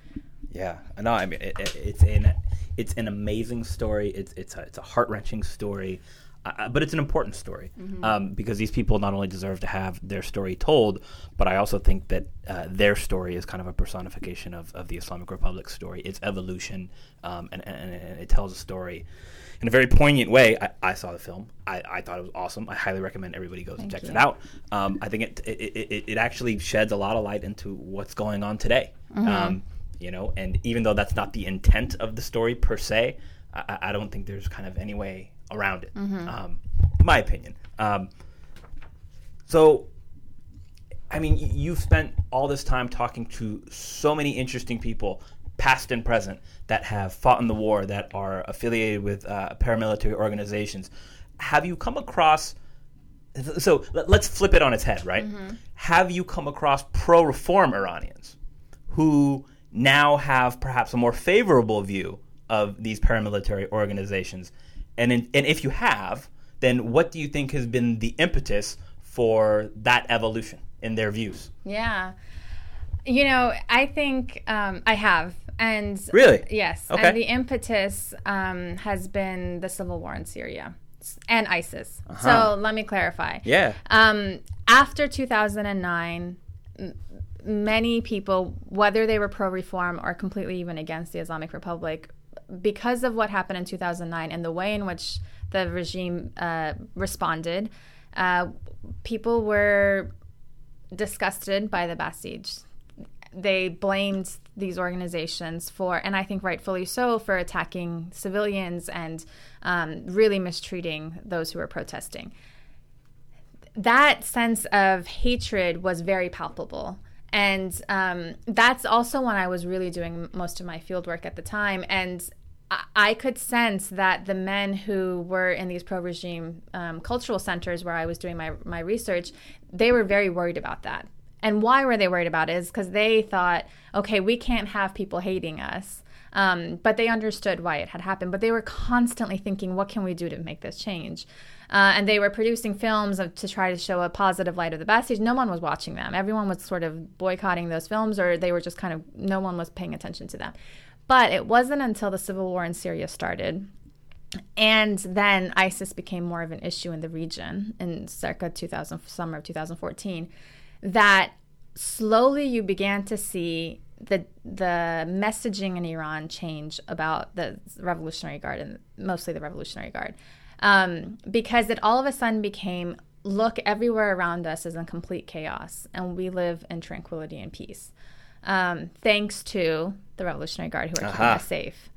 Yeah, no, I mean it, it, it's an it's an amazing story. It's it's a, it's a heart wrenching story. Uh, but it's an important story mm-hmm. um, because these people not only deserve to have their story told, but I also think that uh, their story is kind of a personification of, of the Islamic Republic's story, its evolution, um, and, and, and, it tells a story in a very poignant way. I, I saw the film. I, I, thought it was awesome. I highly recommend everybody goes Thank and checks you. it out. Um, I think it it, it it, actually sheds a lot of light into what's going on today. Mm-hmm. Um, you know, and even though that's not the intent of the story per se, I, I don't think there's kind of any way around it. Mm-hmm. Um, my opinion. Um, so, I mean, you've spent all this time talking to so many interesting people, past and present, that have fought in the war, that are affiliated with uh, paramilitary organizations. Have you come across? So let, us flip it on its head, right? Mm-hmm. Have you come across pro-reform Iranians who now have perhaps a more favorable view of these paramilitary organizations and in, and if you have, then what do you think has been the impetus for that evolution in their views? Yeah. You know, I think um, I have. And really? Yes. Okay. And the impetus um, has been the civil war in Syria and ISIS. Uh-huh. So let me clarify. Yeah. Um, after 2009, many people, whether they were pro reform or completely even against the Islamic Republic, because of what happened in 2009 and the way in which the regime uh, responded, uh, people were disgusted by the Basij. They blamed these organizations for, and I think rightfully so, for attacking civilians and um, really mistreating those who were protesting. That sense of hatred was very palpable. And um, that's also when I was really doing most of my field work at the time. And I- could sense that the men who were in these pro regime um, cultural centers where I was doing my, my research, they were very worried about that. And why were they worried about it? Is because they thought, okay, we can't have people hating us. Um, but they understood why it had happened. But they were constantly thinking, what can we do to make this change? Uh, and they were producing films of, to try to show a positive light of the Basij. No one was watching them. Everyone was sort of boycotting those films, or they were just kind of, no one was paying attention to them. But it wasn't until the civil war in Syria started and then ISIS became more of an issue in the region in circa 2000, summer of 2014, that slowly you began to see the the messaging in Iran change about the Revolutionary Guard and mostly the Revolutionary Guard, um, because it all of a sudden became look everywhere around us is in complete chaos, and we live in tranquility and peace, um, thanks to the Revolutionary Guard who are keeping us safe.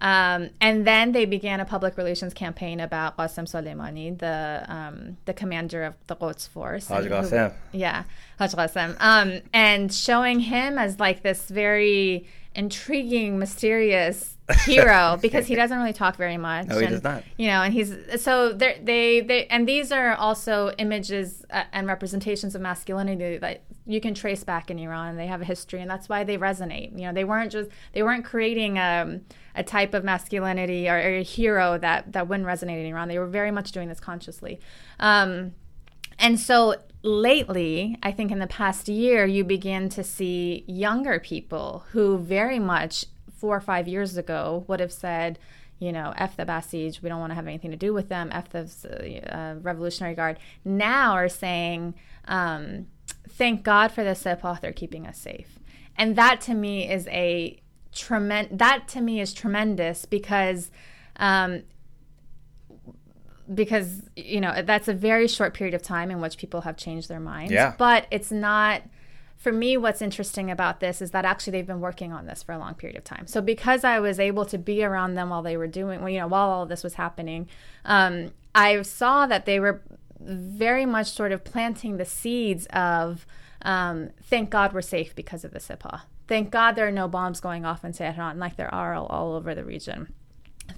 Um, and then they began a public relations campaign about Qasem Soleimani, the um, the commander of the Quds force. Haj Qasem. yeah, Haj Qasem. Um, and showing him as like this very intriguing, mysterious hero because he doesn't really talk very much. No, he and, does not. You know, and he's so they they and these are also images uh, and representations of masculinity that you can trace back in Iran. They have a history, and that's why they resonate. You know, they weren't just they weren't creating um, a type of masculinity or, or a hero that that wouldn't resonate Iran. They were very much doing this consciously. Um, and so lately, I think in the past year, you begin to see younger people who very much four or five years ago would have said, you know, F the Basij, we don't want to have anything to do with them, F the uh, Revolutionary Guard, now are saying, um, thank God for the Sepah, they're keeping us safe. And that to me is a tremendous, that to me is tremendous because um, because you know that's a very short period of time in which people have changed their minds Yeah. but it's not for me what's interesting about this is that actually they've been working on this for a long period of time so because i was able to be around them while they were doing well, you know while all this was happening um, i saw that they were very much sort of planting the seeds of um, thank god we're safe because of the Sepah. Thank god there are no bombs going off in tehran like there are all, all over the region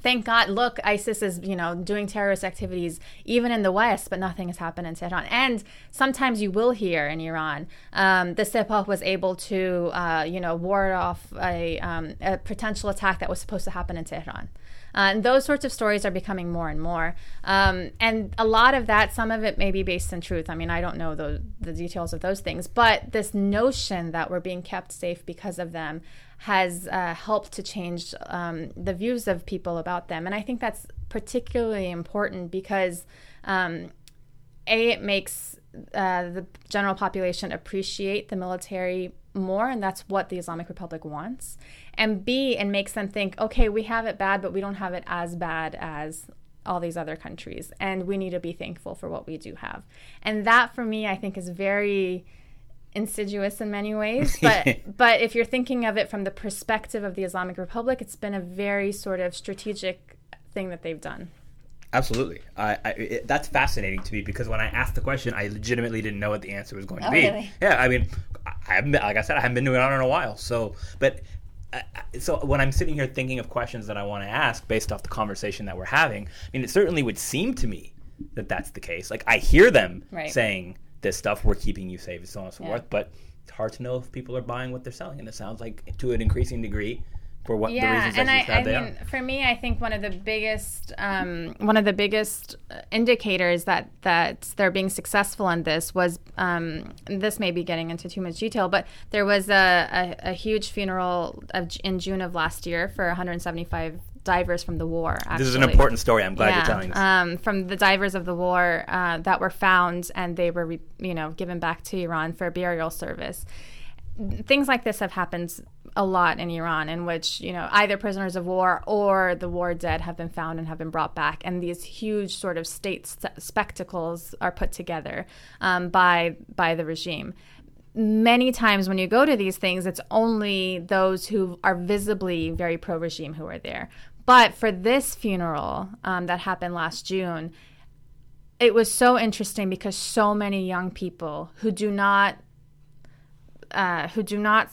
thank God, look, ISIS is, you know, doing terrorist activities even in the West, but nothing has happened in Tehran. And sometimes you will hear in Iran, um, the Sepah was able to, uh, you know, ward off a, um, a potential attack that was supposed to happen in Tehran. Uh, and those sorts of stories are becoming more and more. Um, and a lot of that, some of it may be based in truth. I mean, I don't know the, the details of those things, but this notion that we're being kept safe because of them has uh, helped to change um, the views of people about them. And I think that's particularly important because, um, A, it makes uh, the general population appreciate the military more, and that's what the Islamic Republic wants. And B, and makes them think, okay, we have it bad, but we don't have it as bad as all these other countries. And we need to be thankful for what we do have. And that, for me, I think is very insidious in many ways but but if you're thinking of it from the perspective of the Islamic Republic it's been a very sort of strategic thing that they've done Absolutely. I, I, it, that's fascinating to me because when I asked the question, I legitimately didn't know what the answer was going to Oh, be. really? Yeah, I mean, I haven't been, like I said, I haven't been doing it on in a while. So, but uh, so when I'm sitting here thinking of questions that I want to ask based off the conversation that we're having, I mean, it certainly would seem to me that that's the case. Like I hear them Right. saying this stuff, we're keeping you safe, and so on and so Yeah. forth, but it's hard to know if people are buying what they're selling, and it sounds like to an increasing degree. For what the yeah reasons and I, I mean are. for me i think one of the biggest um, one of the biggest uh, indicators that that they're being successful in this was um, this may be getting into too much detail but there was a, a, a huge funeral of, in june of last year for 175 divers from the war This is an important story. I'm glad you're telling this. Um, from the divers of the war uh, that were found and they were, re- you know, given back to Iran for burial service. Things like this have happened a lot in Iran, in which you know either prisoners of war or the war dead have been found and have been brought back, and these huge sort of state st- spectacles are put together um, by by the regime many times when you go to these things, it's only those who are visibly very pro regime who are there. But for this funeral um, that happened last June, it was so interesting because so many young people who do not uh, who do not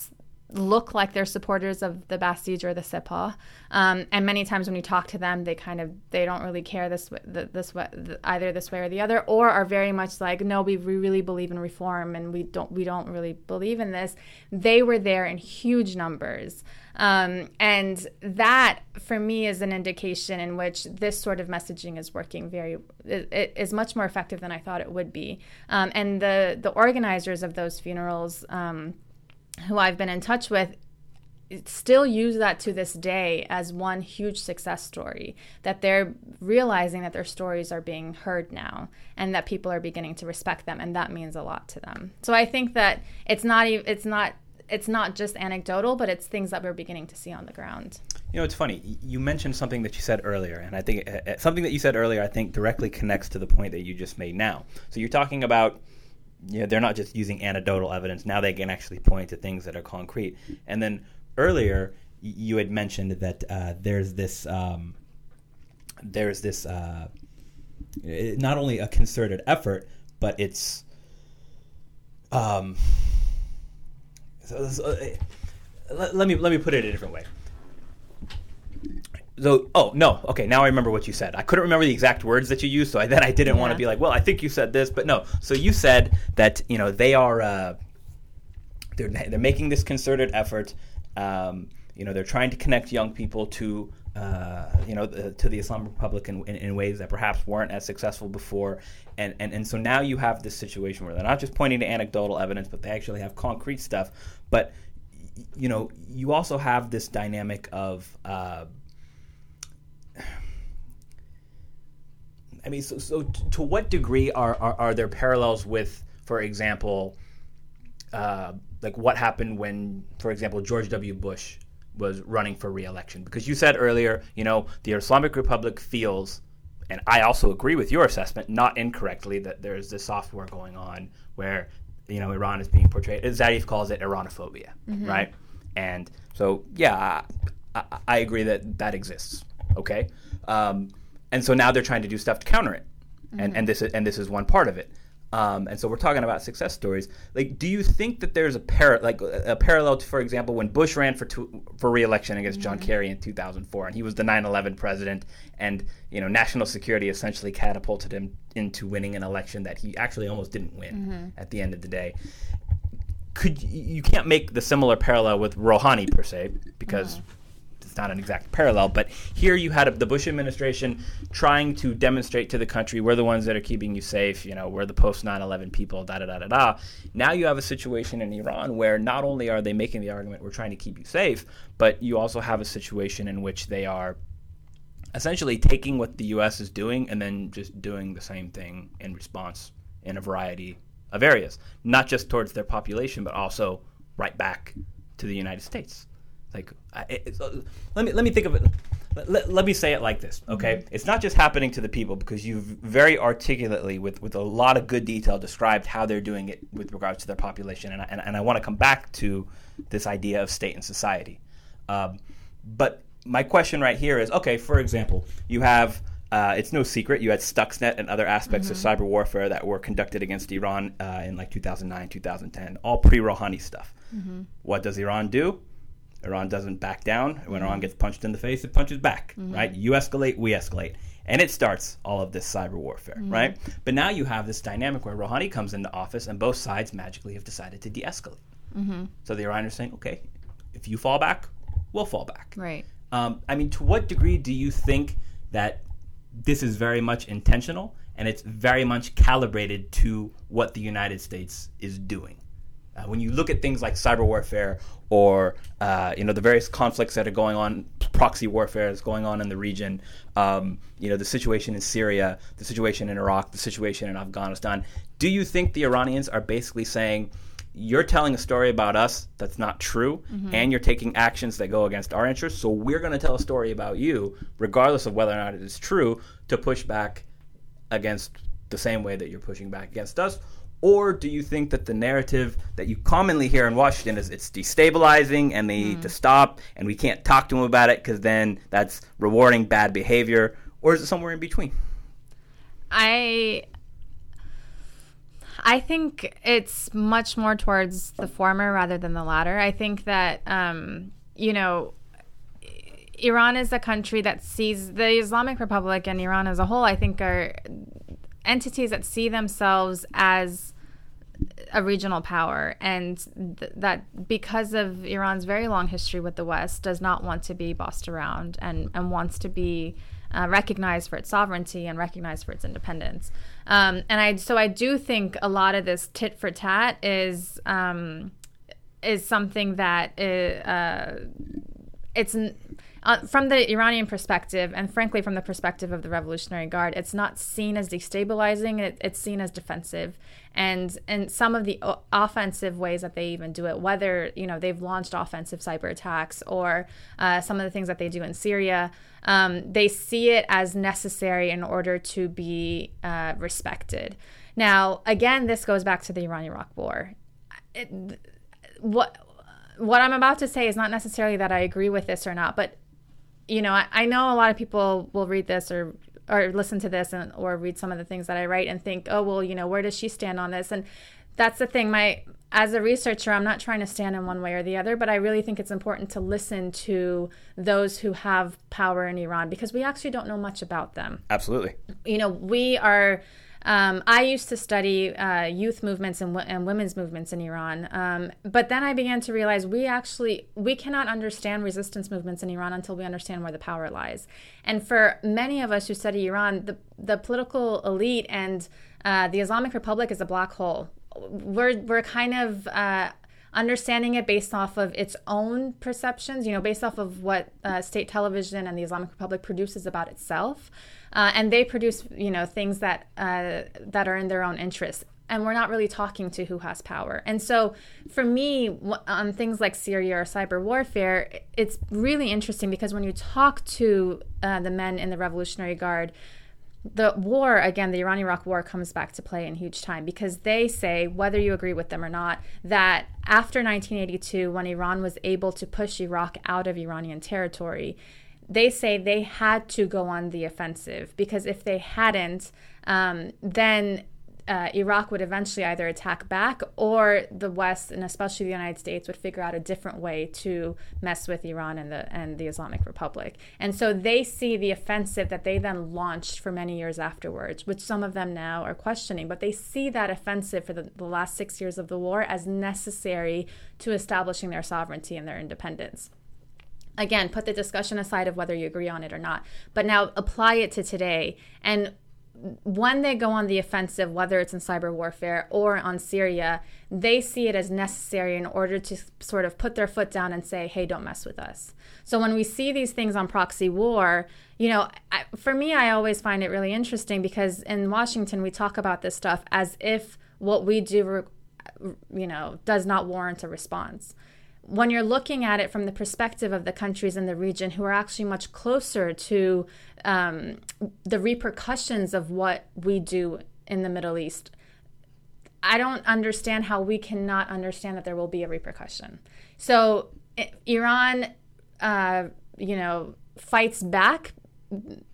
look like they're supporters of the Basij or the Sepah. Um, and many times when you talk to them, they kind of they don't really care this this way either this way or the other, or are very much like, no, we really believe in reform and we don't we don't really believe in this. They were there in huge numbers. Um, and that, for me, is an indication in which this sort of messaging is working very, it, it is much more effective than I thought it would be. Um, and the, the organizers of those funerals, um, who I've been in touch with, still use that to this day as one huge success story that they're realizing that their stories are being heard now and that people are beginning to respect them and that means a lot to them so i think that it's not it's not it's not just anecdotal, but it's things that we're beginning to see on the ground. You know, it's funny. You mentioned something that you said earlier, and I think uh, uh, something that you said earlier, I think directly connects to the point that you just made now. So you're talking about, you know, they're not just using anecdotal evidence. Now they can actually point to things that are concrete. And then earlier, you had mentioned that uh, there's this, um, there's this, uh, not only a concerted effort, but it's, um, so, so uh, let, let, me let me put it a different way. So, oh no, okay. Now I remember what you said. I couldn't remember the exact words that you used, so I, then I didn't yeah. want to be like, well, I think you said this, but no. So you said that you know they are uh, they're they're making this concerted effort. Um, you know, they're trying to connect young people to uh, you know, the, to the Islamic Republic in, in, in, ways that perhaps weren't as successful before. And, and, and so now you have this situation where they're not just pointing to anecdotal evidence, but they actually have concrete stuff. But, you know, you also have this dynamic of, uh, I mean, so, so t- to what degree are, are, are, there parallels with, for example, uh, like what happened when, for example, George W. Bush was running for reelection because you said earlier, you know, the Islamic Republic feels, and I also agree with your assessment, not incorrectly, that there's this soft war going on where you know Iran is being portrayed. Zarif calls it Iranophobia, mm-hmm. right? And so, yeah, I, I, agree that that exists. Okay, um, and so now they're trying to do stuff to counter it, mm-hmm. and and this is, and this is one part of it. Um, and so we're talking about success stories. Like, do you think that there's a par- like a parallel to, for example, when Bush ran for to- for reelection against John mm-hmm. Kerry in 2004, and he was the 9/11 president, and you know, national security essentially catapulted him into winning an election that he actually almost didn't win mm-hmm. at the end of the day. Could you can't make the similar parallel with Rouhani per se because. Mm-hmm not an exact parallel, but here you had the Bush administration trying to demonstrate to the country we're the ones that are keeping you safe. You know, we're the post 9/11 people. Da da da da da. Now you have a situation in Iran where not only are they making the argument we're trying to keep you safe, but you also have a situation in which they are essentially taking what the U.S. is doing and then just doing the same thing in response in a variety of areas, not just towards their population, but also right back to the United States. Like, it, uh, let me let me think of it. Let, let, me say it like this, okay? Mm-hmm. It's not just happening to the people because you've very articulately, with, with a lot of good detail, described how they're doing it with regards to their population. And I, and, and I want to come back to this idea of state and society. Um, but my question right here is okay, for example, you have. Uh, it's no secret you had Stuxnet and other aspects mm-hmm. of cyber warfare that were conducted against Iran uh, in like 2009, 2010, all pre Rouhani stuff. Mm-hmm. What does Iran do? Iran doesn't back down. When Iran gets punched in the face, it punches back, mm-hmm. right? You escalate, we escalate. And it starts all of this cyber warfare, mm-hmm. right? But now you have this dynamic where Rouhani comes into office and both sides magically have decided to de escalate. Mm-hmm. So the Iranians are saying, okay, if you fall back, we'll fall back. Right. Um, I mean, to what degree do you think that this is very much intentional and it's very much calibrated to what the United States is doing? Uh, when you look at things like cyber warfare or uh, you know the various conflicts that are going on, proxy warfare is going on in the region, um, you know the situation in Syria, the situation in Iraq, the situation in Afghanistan. Do you think the Iranians are basically saying? You're telling a story about us that's not true, mm-hmm. and you're taking actions that go against our interests. So we're going to tell a story about you, regardless of whether or not it is true, to push back against the same way that you're pushing back against us or do you think that the narrative that you commonly hear in Washington is it's destabilizing and they need mm. to stop and we can't talk to them about it because then that's rewarding bad behavior? Or is it somewhere in between? I I think it's much more towards the former rather than the latter. I think that, um, you know, Iran is a country that sees the Islamic Republic and Iran as a whole, I think, are entities that see themselves as a regional power and th- that because of Iran's very long history with the West does not want to be bossed around and, and wants to be uh, recognized for its sovereignty and recognized for its independence. Um, and I so I do think a lot of this tit for tat is um, is something that uh, it's uh, from the Iranian perspective, and frankly from the perspective of the Revolutionary Guard, it's not seen as destabilizing. It, it's seen as defensive, and in some of the o- offensive ways that they even do it, whether you know they've launched offensive cyber attacks or uh, some of the things that they do in Syria, um, they see it as necessary in order to be uh, respected. Now, again, this goes back to the Iran-Iraq War. It, what what I'm about to say is not necessarily that I agree with this or not, but you know, I, I know a lot of people will read this or or listen to this and or read some of the things that I write and think, oh well, you know, where does she stand on this? And that's the thing. My as a researcher, I'm not trying to stand in one way or the other, but I really think it's important to listen to those who have power in Iran because we actually don't know much about them. Absolutely. You know, we are um, I used to study uh, youth movements and, w- and, women's movements in Iran, um, but then I began to realize we actually we cannot understand resistance movements in Iran until we understand where the power lies. And for many of us who study Iran, the the political elite and uh, the Islamic Republic is a black hole. We're we're kind of uh, understanding it based off of its own perceptions, you know, based off of what uh, state television and the Islamic Republic produces about itself. Uh, and they produce, you know, things that uh, that are in their own interests. And we're not really talking to who has power. And so, for me, on things like Syria or cyber warfare, it's really interesting because when you talk to uh, the men in the Revolutionary Guard, the war again the iran-iraq war comes back to play in huge time because they say whether you agree with them or not that after 1982 when iran was able to push iraq out of iranian territory they say they had to go on the offensive because if they hadn't um, then uh, Iraq would eventually either attack back or the West and especially the United States would figure out a different way to mess with Iran and the and the Islamic Republic. And so they see the offensive that they then launched for many years afterwards, which some of them now are questioning, but they see that offensive for the, the last six years of the war as necessary to establishing their sovereignty and their independence again put the discussion aside of whether you agree on it or not but now apply it to today and when they go on the offensive, whether it's in cyber warfare or on Syria, they see it as necessary in order to sort of put their foot down and say, hey, don't mess with us. So when we see these things on proxy war, you know, I, for me, I always find it really interesting because in Washington, we talk about this stuff as if what we do, you know, does not warrant a response when you're looking at it from the perspective of the countries in the region who are actually much closer to um, the repercussions of what we do in the Middle East, I don't understand how we cannot understand that there will be a repercussion. So Iran, uh, you know, fights back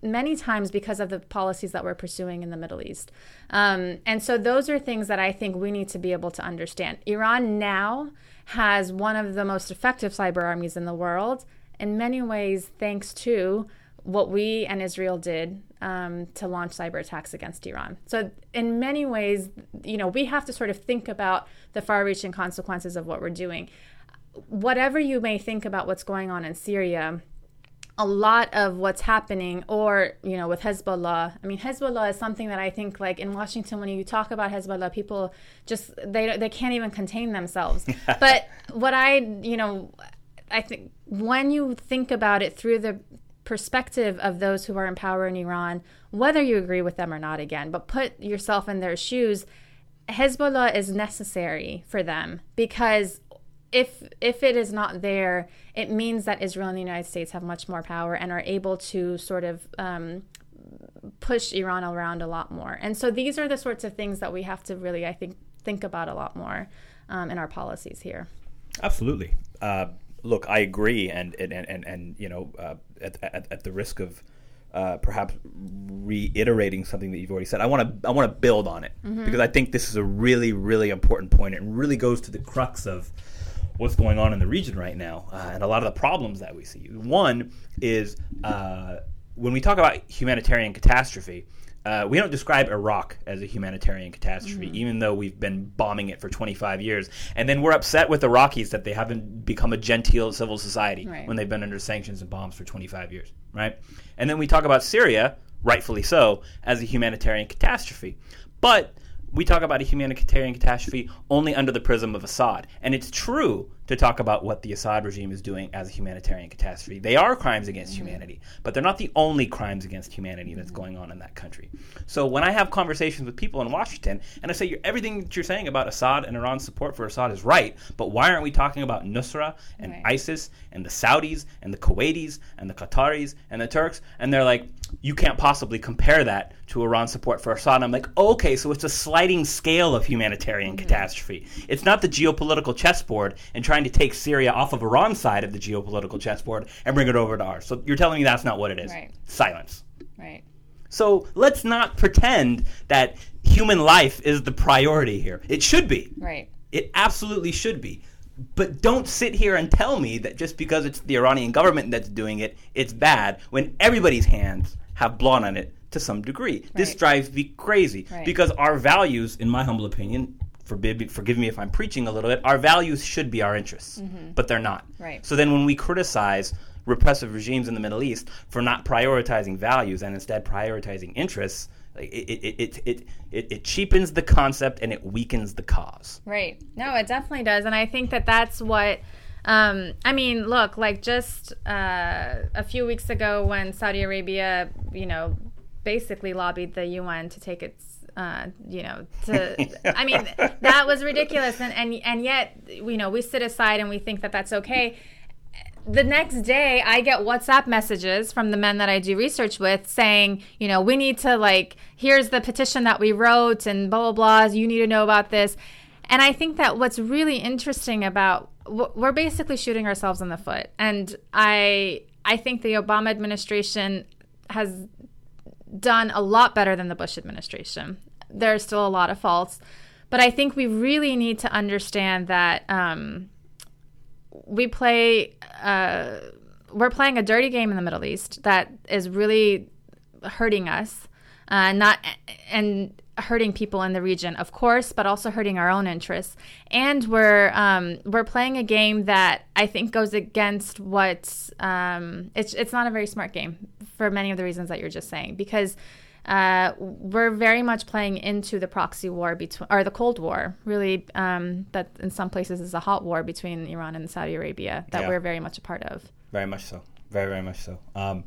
many times because of the policies that we're pursuing in the Middle East. Um, and so those are things that I think we need to be able to understand. Iran now has one of the most effective cyber armies in the world, in many ways, thanks to what we and Israel did um, to launch cyber attacks against Iran. So, in many ways, you know, we have to sort of think about the far reaching consequences of what we're doing. Whatever you may think about what's going on in Syria, a lot of what's happening or you know with hezbollah. I mean hezbollah is something that i think like in washington when you talk about hezbollah people just they they can't even contain themselves. But what i you know i think when you think about it through the perspective of those who are in power in iran whether you agree with them or not again but put yourself in their shoes Hezbollah is necessary for them because if if it is not there, it means that Israel and the United States have much more power and are able to sort of um, push Iran around a lot more. And so these are the sorts of things that we have to really, I think, think about a lot more um, in our policies here. Absolutely. Uh, look, I agree, and and and, and you know, uh, at, at, at, the risk of uh, perhaps reiterating something that you've already said. I want to I want to build on it because I think this is a really really important point. It really goes to the crux of what's going on in the region right now uh, and a lot of the problems that we see. One is uh, when we talk about humanitarian catastrophe. Uh, we don't describe Iraq as a humanitarian catastrophe, even though we've been bombing it for 25 years. And then we're upset with Iraqis that they haven't become a genteel civil society Right. when they've been under sanctions and bombs for 25 years, right? And then we talk about Syria, rightfully so, as a humanitarian catastrophe. But we talk about a humanitarian catastrophe only under the prism of Assad. And it's true to talk about what the Assad regime is doing as a humanitarian catastrophe. They are crimes against humanity, but they're not the only crimes against humanity that's going on in that country. So when I have conversations with people in Washington and I say you're, everything that you're saying about Assad and Iran's support for Assad is right, but why aren't we talking about Nusra and Right. ISIS and the Saudis and the Kuwaitis and the Qataris and the Turks? And they're like, you can't possibly compare that to Iran's support for Assad. I'm like, okay, so it's a sliding scale of humanitarian mm-hmm. catastrophe. It's not the geopolitical chessboard and trying to take Syria off of Iran's side of the geopolitical chessboard and bring it over to ours. So you're telling me that's not what it is. Right. Silence. Right. So let's not pretend that human life is the priority here. It should be. Right. It absolutely should be. But don't sit here and tell me that just because it's the Iranian government that's doing it, it's bad when everybody's hands have blood on it to some degree. This drives me crazy Right. because our values, in my humble opinion, forbid, forgive me if I'm preaching a little bit, our values should be our interests, but they're not. Mm-hmm. Right. So then when we criticize repressive regimes in the Middle East for not prioritizing values and instead prioritizing interests, like, it, it, it, it, it cheapens the concept and it weakens the cause. Right. No, it definitely does, and I think that that's what. Um, I mean, look, like just uh, a few weeks ago when Saudi Arabia, you know, basically lobbied the UN to take its, uh, you know, to. I mean, that was ridiculous, and and and yet, you know, we sit aside and we think that that's okay the next day I get WhatsApp messages from the men that I do research with saying, you know, we need to like, here's the petition that we wrote and blah, blah, blah. You need to know about this. And I think that what's really interesting about, we're basically shooting ourselves in the foot. And I, I think the Obama administration has done a lot better than the Bush administration. There's still a lot of faults. But I think we really need to understand that, um, we play uh, we're playing a dirty game in the Middle East that is really hurting us, uh, not and hurting people in the region, of course, but also hurting our own interests. And we're um, we're playing a game that I think goes against what um, it's it's not a very smart game for many of the reasons that you're just saying because uh, we're very much playing into the proxy war between, or the Cold War, really, um, that in some places is a hot war between Iran and Saudi Arabia that Yeah. we're very much a part of. Very much so. Very, very much so. Um,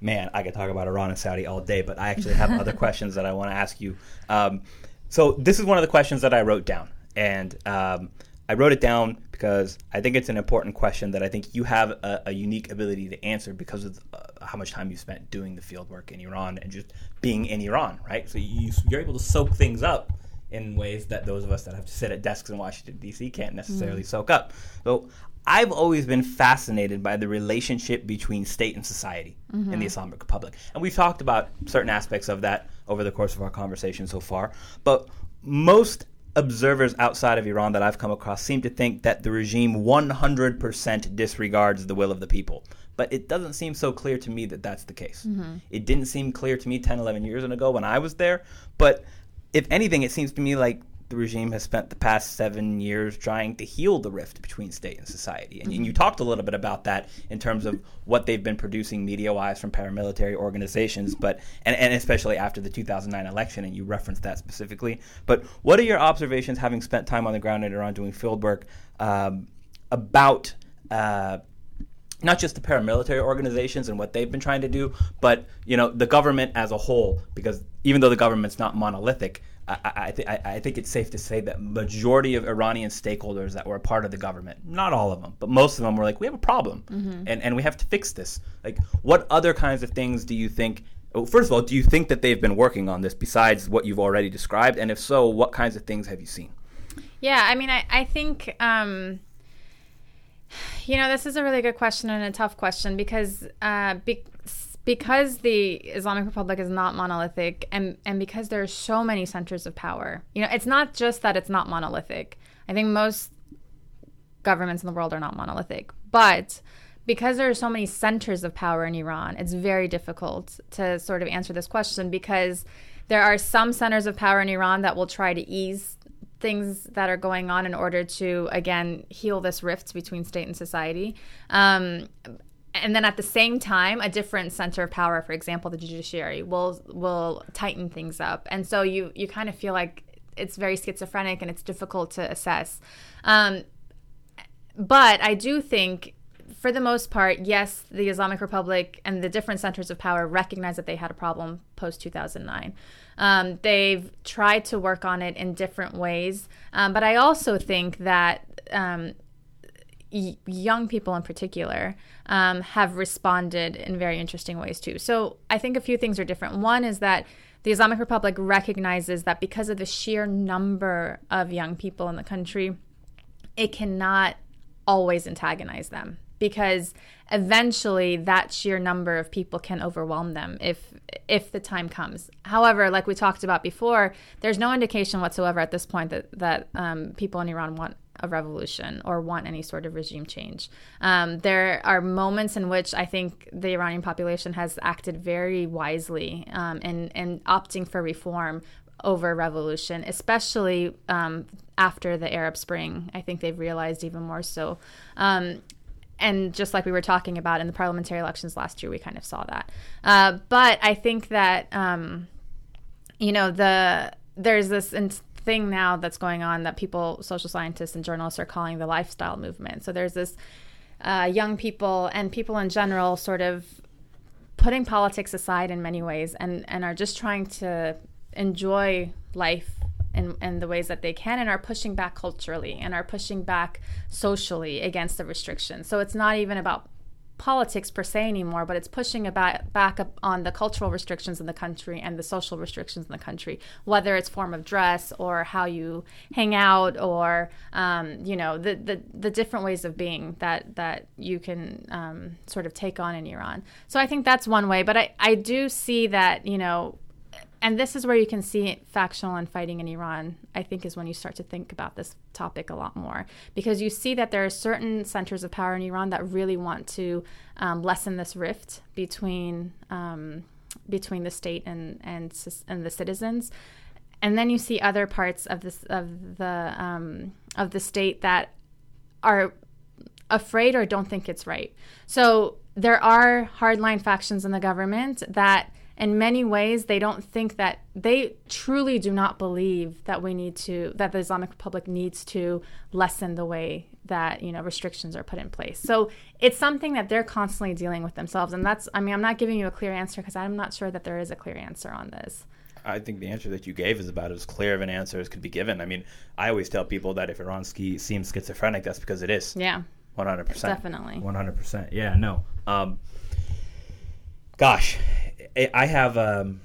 man, I could talk about Iran and Saudi all day, but I actually have other questions that I want to ask you. Um, so this is one of the questions that I wrote down, and um, I wrote it down because I think it's an important question that I think you have a, a unique ability to answer because of uh, how much time you spent doing the field work in Iran and just being in Iran, right? So you, you're able to soak things up in ways that those of us that have to sit at desks in Washington D.C. can't necessarily soak up. So I've always been fascinated by the relationship between state and society in the mm-hmm. Islamic Republic, and we've talked about certain aspects of that over the course of our conversation so far. But most observers outside of Iran that I've come across seem to think that the regime 100% disregards the will of the people. But it doesn't seem so clear to me that that's the case. Mm-hmm. It didn't seem clear to me 10, 11 years ago when I was there. But if anything, it seems to me like the regime has spent the past seven years trying to heal the rift between state and society. And, and you talked a little bit about that in terms of what they've been producing media wise from paramilitary organizations, but and, and especially after the 2009 election, and you referenced that specifically. But what are your observations, having spent time on the ground in Iran doing field work, um, about uh, not just the paramilitary organizations and what they've been trying to do, but you know the government as a whole. Because even though the government's not monolithic, I, th- I think it's safe to say that majority of Iranian stakeholders that were a part of the government, not all of them, but most of them were like, we have a problem, and and we have to fix this. Like, what other kinds of things do you think? oh, First of all, do you think that they've been working on this besides what you've already described? And if so, what kinds of things have you seen? Yeah, I mean, I, I think, um, you know, this is a really good question and a tough question because uh, be- because the Islamic Republic is not monolithic and, and because there are so many centers of power, you know, it's not just that it's not monolithic. I think most governments in the world are not monolithic. But because there are so many centers of power in Iran, it's very difficult to sort of answer this question because there are some centers of power in Iran that will try to ease things that are going on in order to again heal this rift between state and society um, and then at the same time a different center of power for example the judiciary will will tighten things up. And so you you kind of feel like it's very schizophrenic and it's difficult to assess. Um, but i do think for the most part, yes, the Islamic Republic and the different centers of power recognize that they had a problem post 2009. Um, they've tried to work on it in different ways, um, but I also think that um, young people in particular um, have responded in very interesting ways too. So I think a few things are different. One is that the Islamic Republic recognizes that because of the sheer number of young people in the country, it cannot always antagonize them because eventually that sheer number of people can overwhelm them if if the time comes. However, like we talked about before, there's no indication whatsoever at this point that that um, people in Iran want a revolution or want any sort of regime change. Um, there are moments in which I think the Iranian population has acted very wisely um, in, in opting for reform over revolution, especially um, after the Arab Spring. I think they've realized even more so. Um, and just like we were talking about in the parliamentary elections last year, we kind of saw that. Uh, but I think that um, you know the there's this thing now that's going on that people, social scientists and journalists, are calling the lifestyle movement. So there's this uh, young people and people in general sort of putting politics aside in many ways and and are just trying to enjoy life in, in the ways that they can and are pushing back culturally and are pushing back socially against the restrictions. So it's not even about politics per se anymore, but it's pushing about, back up on the cultural restrictions in the country and the social restrictions in the country, whether it's form of dress or how you hang out or um, you know the, the, the different ways of being that that you can um, sort of take on in Iran. So I think that's one way, but I I do see that you know and this is where you can see factional and fighting in Iran, I think, is when you start to think about this topic a lot more. Because you see that there are certain centers of power in Iran that really want to um, lessen this rift between, um, between the state and, and, and the citizens. And then you see other parts of, this, of, the, um, of the state that are afraid or don't think it's right. So there are hardline factions in the government that in many ways they don't think that they truly do not believe that we need to that the Islamic Republic needs to lessen the way that you know restrictions are put in place. So it's something that they're constantly dealing with themselves, and that's I mean I'm not giving you a clear answer because I'm not sure that there is a clear answer on this. I think the answer that you gave is about as clear of an answer as could be given. I mean, I always tell people that if Iran seems schizophrenic, that's because it is. Yeah. 100%. Definitely. 100%. Yeah, no. Um, gosh, I have um,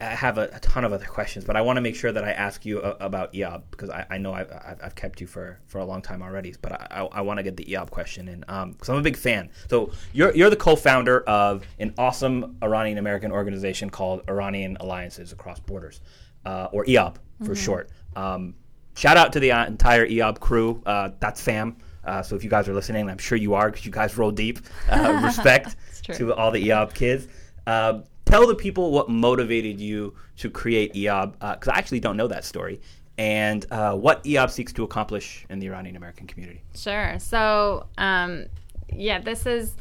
I, have a, a, ton of other questions, but I want to make sure that I ask you about IAAB because I, I know I've, I've, kept you for, for a long time already. But I, I, I want to get the IAAB question in because um, I'm a big fan. So you're you're the co-founder of an awesome Iranian American organization called Iranian Alliances Across Borders, uh, or IAAB for mm-hmm. short. Um, shout out to the uh, entire IAAB crew. Uh, that's fam. Uh, so if you guys are listening, I'm sure you are because you guys roll deep. Uh, respect to all the IAAB kids. Uh, tell the people what motivated you to create IAAB, because uh, I actually don't know that story, and uh, what IAAB seeks to accomplish in the Iranian American community. Sure. So, um, yeah, this is.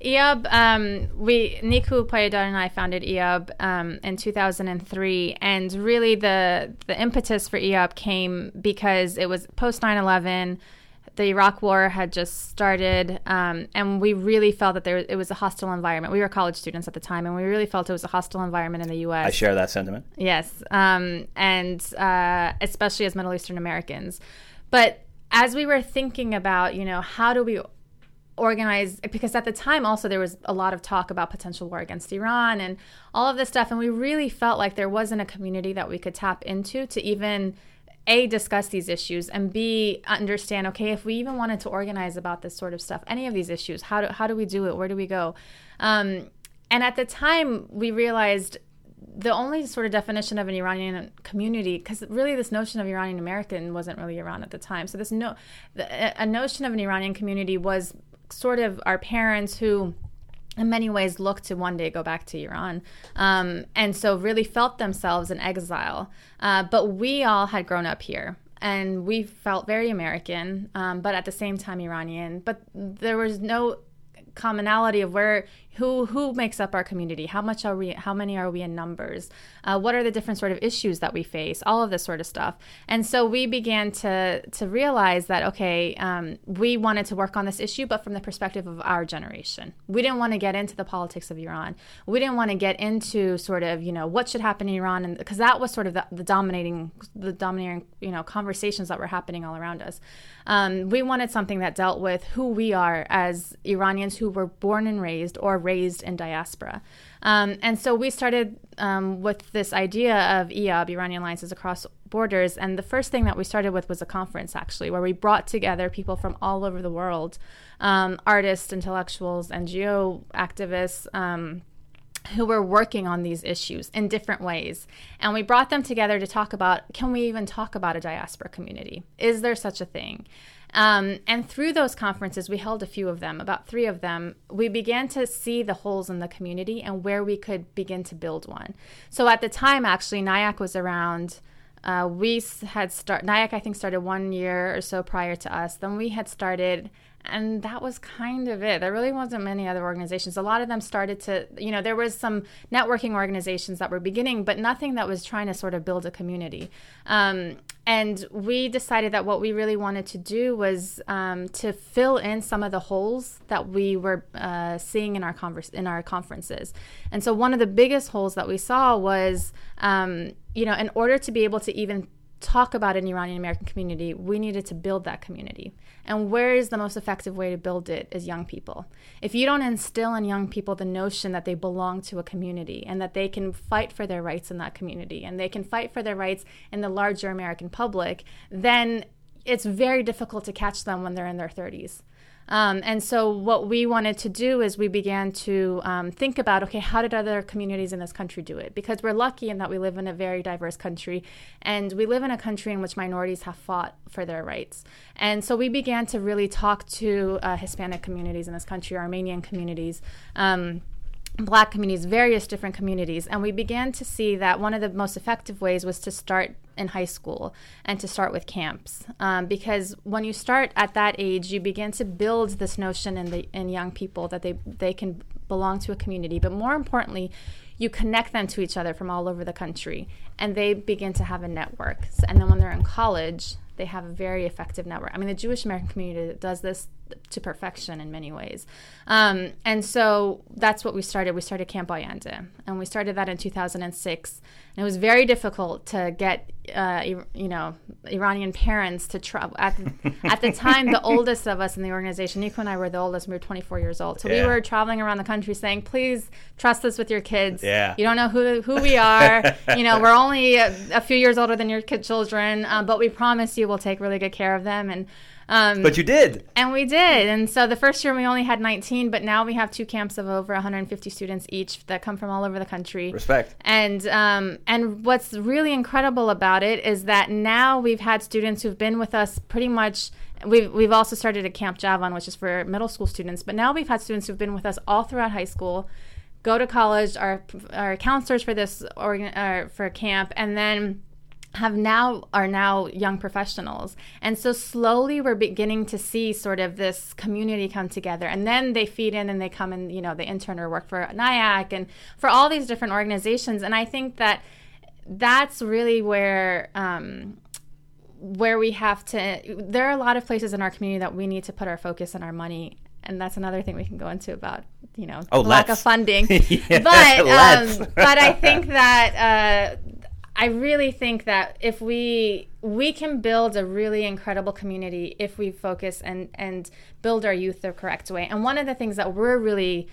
IAAB, um, we Niku Payadar and I founded IAAB um, in 2003, and really the the impetus for IAAB came because it was post 9/11 the Iraq War had just started, um, and we really felt that there it was a hostile environment. We were college students at the time, and we really felt it was a hostile environment in the U.S. I share that sentiment. Yes, um, and uh, especially as Middle Eastern Americans. But as we were thinking about, you know, how do we organize because at the time also there was a lot of talk about potential war against Iran and all of this stuff and we really felt like there wasn't a community that we could tap into to even a discuss these issues and b understand okay if we even wanted to organize about this sort of stuff any of these issues how do, how do we do it where do we go um, and at the time, we realized the only sort of definition of an Iranian community, because really this notion of Iranian American wasn't really around at the time. So this no, a notion of an Iranian community was sort of our parents who in many ways looked to one day go back to Iran. Um, and so really felt themselves in exile. Uh, but we all had grown up here. And we felt very American, um, but at the same time Iranian. But there was no commonality of where who who makes up our community? How much are we how many are we in numbers? Uh, what are the different sort of issues that we face? All of this sort of stuff. And so we began to to realize that okay um, we wanted to work on this issue but from the perspective of our generation. We didn't want to get into the politics of iran. We didn't want to get into sort of you know what should happen in iran and because that was sort of the, the, dominating the dominating you know conversations that were happening all around us um, we wanted something that dealt with who we are as iranians who were born and raised or raised in diaspora. Um, and so we started um, with this idea of IAB, Iranian Alliances Across Borders. And the first thing that we started with was a conference, actually, where we brought together people from all over the world um, artists, intellectuals, NGO activists um, who were working on these issues in different ways. And we brought them together to talk about can we even talk about a diaspora community? Is there such a thing? Um, and through those conferences, we held a few of them, about three of them, we began to see the holes in the community and where we could begin to build one. So at the time, actually, NIAC was around. Uh, we had start NIAC, I think, started one year or so prior to us. Then we had started and that was kind of it. There really wasn't many other organizations. A lot of them started to, you know, there was some networking organizations that were beginning, but nothing that was trying to sort of build a community. Um, and we decided that what we really wanted to do was um, to fill in some of the holes that we were uh, seeing in our converse in our conferences. And so one of the biggest holes that we saw was, um, you know, in order to be able to even talk about an Iranian American community, we needed to build that community. And where is the most effective way to build it is young people. If you don't instill in young people the notion that they belong to a community and that they can fight for their rights in that community and they can fight for their rights in the larger American public, then it's very difficult to catch them when they're in their 30s. Um, and so, what we wanted to do is we began to um, think about okay, how did other communities in this country do it? Because we're lucky in that we live in a very diverse country, and we live in a country in which minorities have fought for their rights. And so, we began to really talk to uh, Hispanic communities in this country, Armenian communities. Um, black communities, various different communities. And we began to see that one of the most effective ways was to start in high school and to start with camps. Um, because when you start at that age, you begin to build this notion in, the, in young people that they, they can belong to a community. But more importantly, you connect them to each other from all over the country and they begin to have a network. And then when they're in college, they have a very effective network. I mean, the Jewish American community does this to perfection in many ways. Um, and so that's what we started. We started Camp Ayandeh, and we started that in 2006. And it was very difficult to get, uh, you know, Iranian parents to travel. At, at the time, the oldest of us in the organization, Niku and I were the oldest. We were 24 years old. So yeah. we were traveling around the country saying, please trust us with your kids. Yeah. You don't know who, who we are. you know, we're only a, a, few years older than your kid children, uh, but we promise you we'll take really good care of them. And um, but you did. And we did. And so the first year we only had 19, but now we have two camps of over 150 students each that come from all over the country. Respect. And um, and what's really incredible about it is that now we've had students who've been with us pretty much. We've, we've also started a Camp Javan, which is for middle school students, but now we've had students who've been with us all throughout high school, go to college, are, are counselors for this organ, uh, for camp, and then have now are now young professionals. And so slowly we're beginning to see sort of this community come together. And then they feed in and they come and you know they intern or work for NIAC and for all these different organizations. And I think that that's really where um, where we have to there are a lot of places in our community that we need to put our focus and our money. And that's another thing we can go into about you know oh, lack let's. of funding. Yeah, but um, but I think that uh, I really think that if we we can build a really incredible community if we focus and and build our youth the correct way. And one of the things that we're really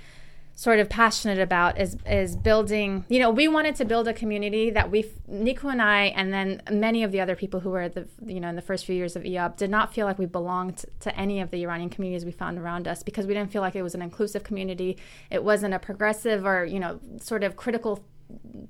sort of passionate about is is building you know we wanted to build a community that we Niku and I and then many of the other people who were the you know in the first few years of IAAB did not feel like we belonged to any of the Iranian communities we found around us because we didn't feel like it was an inclusive community it wasn't a progressive or you know sort of critical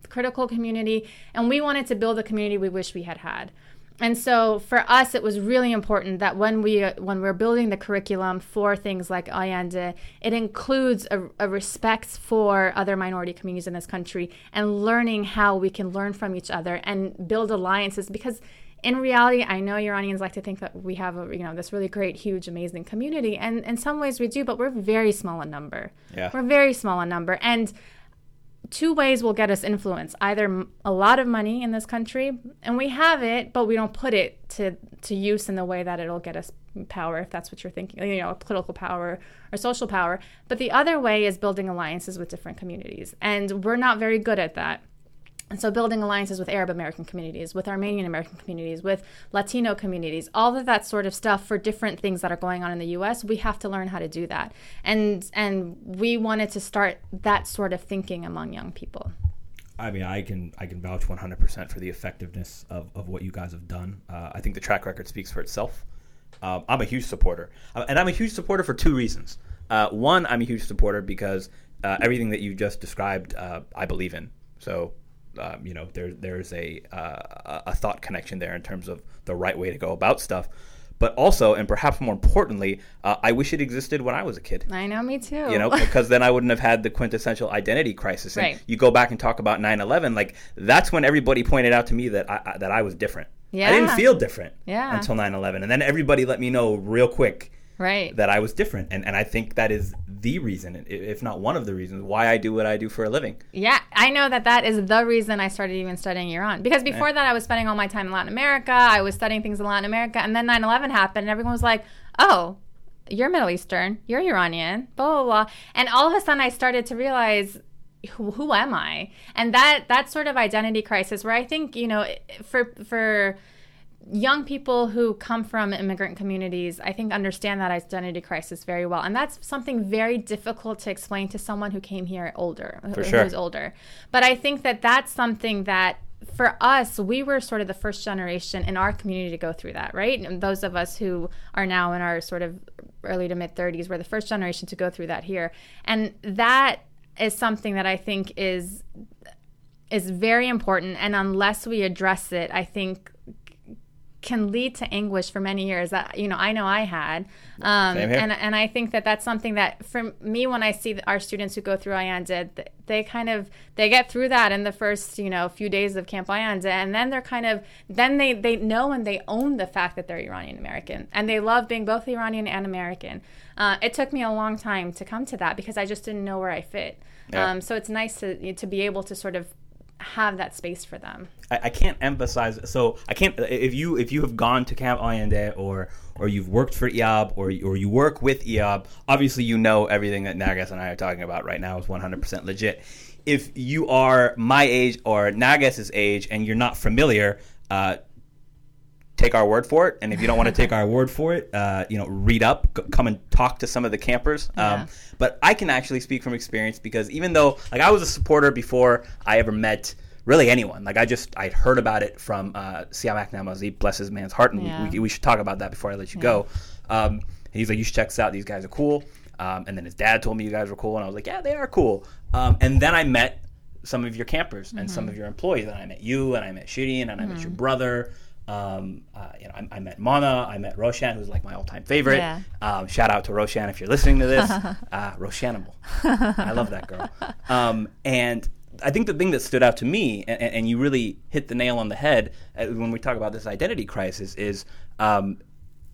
critical community and we wanted to build a community we wish we had had. And so for us it was really important that when we uh, when we're building the curriculum for things like Ayandeh it includes a, a, respect for other minority communities in this country and learning how we can learn from each other and build alliances because in reality I know Iranians like to think that we have a, you know this really great huge amazing community and in some ways we do but we're very small in number. Yeah. we're very small in number. And two ways will get us influence either a lot of money in this country and we have it but we don't put it to to use in the way that it'll get us power if that's what you're thinking you know political power or social power. But the other way is building alliances with different communities and we're not very good at that and so, building alliances with Arab American communities, with Armenian American communities, with Latino communities, all of that sort of stuff for different things that are going on in the U.S., we have to learn how to do that. And and we wanted to start that sort of thinking among young people. I mean, I can I can vouch 100% for the effectiveness of, of what you guys have done. Uh, I think the track record speaks for itself. Um, I'm a huge supporter, uh, and I'm a huge supporter for two reasons. Uh, one, I'm a huge supporter because uh, everything that you just described, uh, I believe in. So um, you know there, there's a uh, a thought connection there in terms of the right way to go about stuff. But also and perhaps more importantly uh, i wish it existed when i was a kid. I know me too. You know because then i wouldn't have had the quintessential identity crisis. And right. you go back and talk about 9-11 like that's when everybody pointed out to me that i, that I was different. Yeah. i didn't feel different yeah. until 9-11 and then everybody let me know real quick right. that i was different. And, and i think that is the reason if not one of the reasons why i do what i do for a living. Yeah i know that that is the reason i started even studying iran. Because before that i was spending all my time in latin america. I was studying things in latin america. And then 9-11 happened and everyone was like oh you're middle eastern. You're iranian. Blah blah blah. And all of a sudden i started to realize who, who am i? And that that sort of identity crisis where i think you know for for young people who come from immigrant communities, I think, understand that identity crisis very well. And that's something very difficult to explain to someone who came here older, For who's sure. older. But I think that that's something that for us, we were sort of the first generation in our community to go through that, right? And those of us who are now in our sort of early to mid 30s were the first generation to go through that here. And that is something that I think is is very important and unless we address it, I think can lead to anguish for many years that you know I know I had, um, and and I think that that's something that for me when I see our students who go through Ayandeh, they kind of they get through that in the first you know few days of Camp Ayandeh, and then they're kind of then they they know and they own the fact that they're Iranian American and they love being both Iranian and American. Uh, it took me a long time to come to that because I just didn't know where I fit. Yeah. Um, so it's nice to to be able to sort of have that space for them. I, I, can't emphasize. So I can't. If you if you have gone to Camp Ayandeh or or you've worked for IAAB or or you work with IAAB, obviously you know everything that Narges and I are talking about right now is 100% legit. If you are my age or Narges's age and you're not familiar, uh, take our word for it. And if you don't want to take our word for it, uh, you know, read up, c- come and talk to some of the campers. Um, Yeah. But I can actually speak from experience because even though, like, I was a supporter before I ever met really anyone. Like, I just I'd heard about it from uh, Siamak Namazi, bless his man's heart, and Yeah. we, we should talk about that before I let you go. Um, he's like, you should check this out. These guys are cool. Um, and then his dad told me you guys were cool, and I was like, yeah, they are cool. Um, and then I met some of your campers and some of your employees. And I met you, and I met Shirin, and I met your brother. Um, uh, you know, I, I met Mana, I met Roshan, who's like my all-time favorite. Yeah. Um, shout out to Roshan if you're listening to this. uh, Roshanable. I love that girl. Um, and I think the thing that stood out to me, and, and you really hit the nail on the head uh, when we talk about this identity crisis, is um,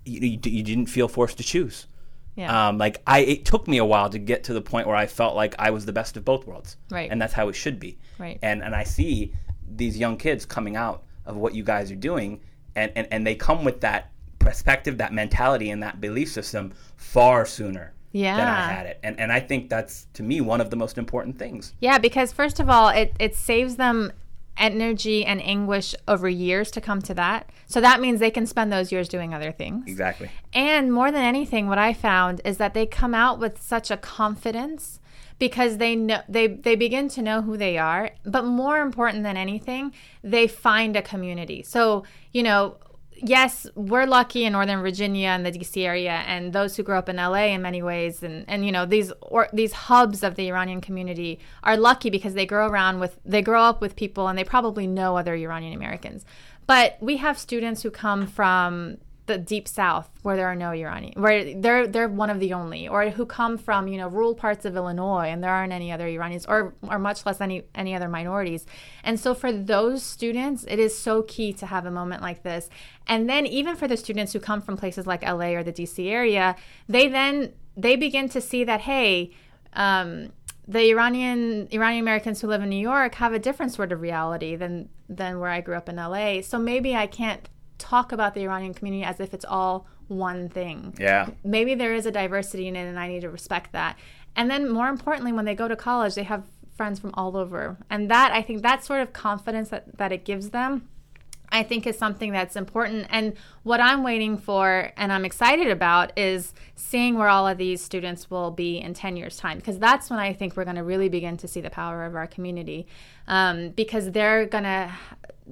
you, you, you didn't feel forced to choose. Yeah. Um, like I, it took me a while to get to the point where I felt like I was the best of both worlds, Right. And that's how it should be, Right. And and I see these young kids coming out of what you guys are doing, and and, and they come with that perspective, that mentality, and that belief system far sooner than I had it, and and I think that's to me one of the most important things. Yeah, because first of all, it, it saves them energy and anguish over years to come to that. So that means they can spend those years doing other things. Exactly. And more than anything, what I found is that they come out with such a confidence because they know they they begin to know who they are. But more important than anything, they find a community. So you know. Yes, we're lucky in Northern Virginia and the DC area, and those who grow up in LA in many ways, and, and you know these or these hubs of the Iranian community are lucky because they grow around with they grow up with people and they probably know other Iranian Americans. But we have students who come from the deep south where there are no Iranians, where they're they're one of the only, or who come from you know rural parts of Illinois and there aren't any other Iranians, or or much less any any other minorities. And so for those students, it is so key to have a moment like this. And then even for the students who come from places like LA or the DC area, they then they begin to see that hey. Um, the Iranian Iranian Americans who live in New York have a different sort of reality than than where I grew up in LA. So maybe I can't talk about the Iranian community as if it's all one thing. Yeah. Maybe there is a diversity in it and I need to respect that. And then more importantly when they go to college they have friends from all over. And that I think that sort of confidence that, that it gives them I think is something that's important. And what I'm waiting for and I'm excited about is seeing where all of these students will be in 10 years' time, because that's when I think we're going to really begin to see the power of our community, um, because they're going to.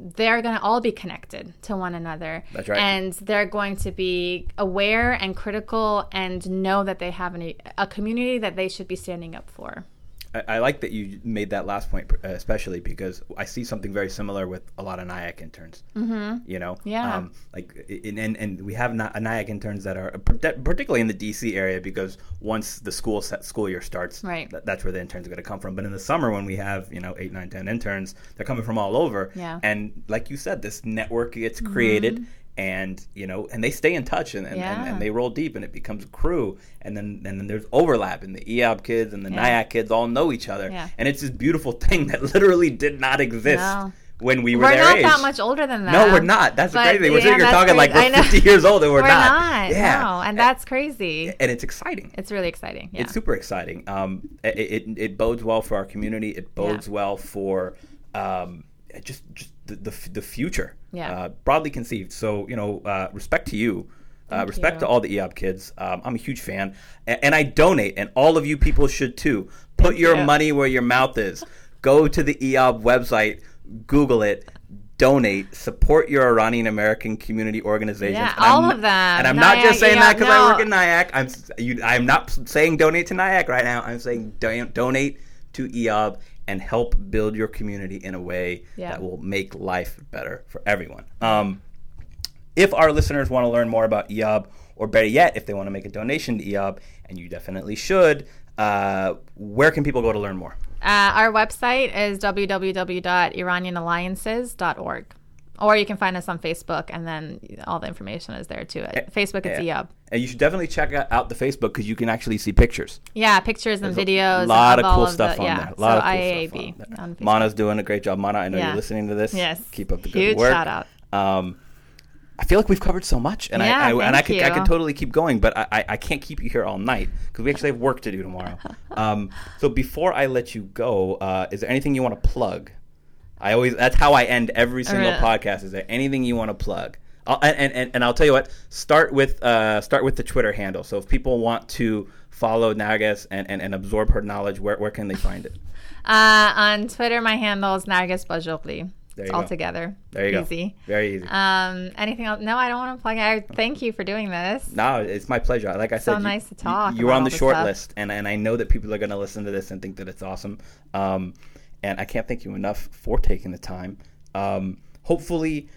They're going to all be connected to one another. That's right. And they're going to be aware and critical and know that they have an, a community that they should be standing up for. I, I like that you made that last point, especially because I see something very similar with a lot of NIAC interns. Mm-hmm. You know, Yeah. um, like and, and we have not, NIAC interns that are particularly in the DC area because once the school set, school year starts, Right. th- that's where the interns are going to come from. But in the summer, when we have you know eight, nine, ten interns, they're coming from all over. Yeah. Mm-hmm. And like you said, this network gets created. And you know, and they stay in touch, and, and, and, Yeah. and they roll deep, and it becomes a crew, and then and then there's overlap, and the IAAB kids and the Yeah. NIAC kids all know each other, Yeah. and it's this beautiful thing that literally did not exist No. when we were We're their not age. that much older than that. No, we're not. That's the But, crazy thing. We're yeah, sitting here talking like crazy. we're 50 years old, and we're, We're not. Yeah, No, and that's crazy. and it's exciting. It's really exciting. Yeah. It's super exciting. Um, it, it it bodes well for our community. It bodes well for um, just just the the, the future. Yeah. Uh, broadly conceived. So you know, uh, respect to you. Uh, respect you. to all the IAAB kids. Um, I'm a huge fan, and, and I donate, and all of you people should too. Put your you. money where your mouth is. Go to the IAAB website, Google it, donate, support your Iranian American community organizations. Yeah, And I'm all of them. And I'm not just NIAC, saying that because I work no. in NIAC. I'm you, I'm not saying donate to NIAC right now. I'm saying don- donate to IAAB and help build your community in a way Yeah. that will make life better for everyone. Um, if our listeners want to learn more about IAAB, or better yet, if they want to make a donation to IAAB, and you definitely should, uh, where can people go to learn more? Uh, our website is www.iranianalliances.org. Or you can find us on Facebook, and then all the information is there too. At Facebook, it's Yeah. IAAB. And you should definitely check out- the Facebook because you can actually see pictures. Yeah, pictures and videos. A lot of cool the- stuff on yeah. there. A lot so of cool IAAB stuff on there. Mana's doing a great job. Mana, I know Yeah. you're listening to this. Yes. Keep up the good Huge work. shout out. Um, I feel like we've covered so much, and Yeah, I, I and I could I could totally keep going, but I, I, I can't keep you here all night because we actually have work to do tomorrow. um, so before I let you go, uh, is there anything you want to plug? I always that's how I end every single Really? podcast. Is there anything you want to plug? I'll, and, and and I'll tell you what. Start with uh, start with the Twitter handle. So if people want to follow Narges and, and, and absorb her knowledge, where where can they find it? Uh, on Twitter, my handle is Narges Bajoghli. There It's you all go. together. There you Easy. go. Very easy. Um, anything else? No, I don't want to plug. I thank you for doing this. No, it's my pleasure. Like I So said, so nice to talk You, were on the short stuff. list, and, and I know that people are going to listen to this and think that it's awesome. Um, and I can't thank you enough for taking the time. Um, hopefully,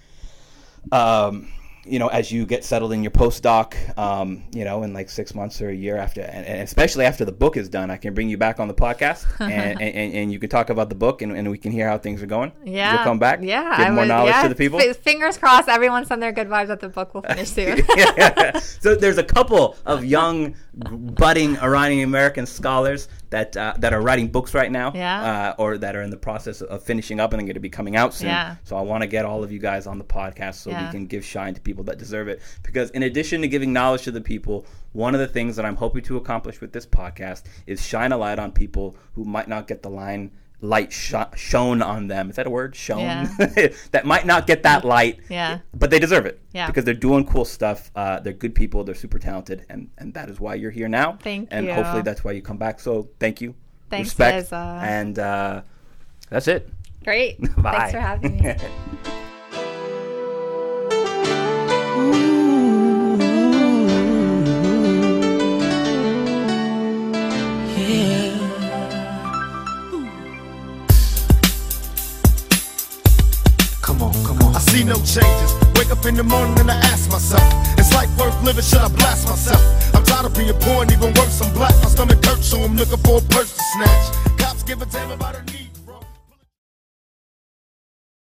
um, you know, as you get settled in your postdoc, um, you know, in like six months or a year after, and, and especially after the book is done, I can bring you back on the podcast, and, and, and, you can talk about the book, and, and we can hear how things are going. Yeah. you'll come back. Yeah. give I more would- knowledge yeah, to the people. f- fingers crossed. Everyone send their good vibes that the book will finish soon. so there's a couple of young budding Iranian American scholars that uh, that are writing books right now, Yeah. uh, or that are in the process of finishing up and are going to be coming out soon. Yeah. So I want to get all of you guys on the podcast so we can give shine to people that deserve it. Because in addition to giving knowledge to the people, one of the things that I'm hoping to accomplish with this podcast is shine a light on people who might not get the line light sh- shone on them. Is that a word? Shown. Yeah. that might not get that light. Yeah. But they deserve it. Yeah. Because they're doing cool stuff. Uh, they're good people. They're super talented, and and that is why you're here now. Thank and you. hopefully that's why you come back. So thank you. Thanks, Respect. Liza. And uh, that's it. Great. Bye. Thanks for having me. see no changes. Wake up in the morning and I ask myself, is life worth living? Should I blast myself? I'm tired of being poor and even worse, I'm black. My stomach hurts, so I'm looking for a purse to snatch. Cops give a damn about a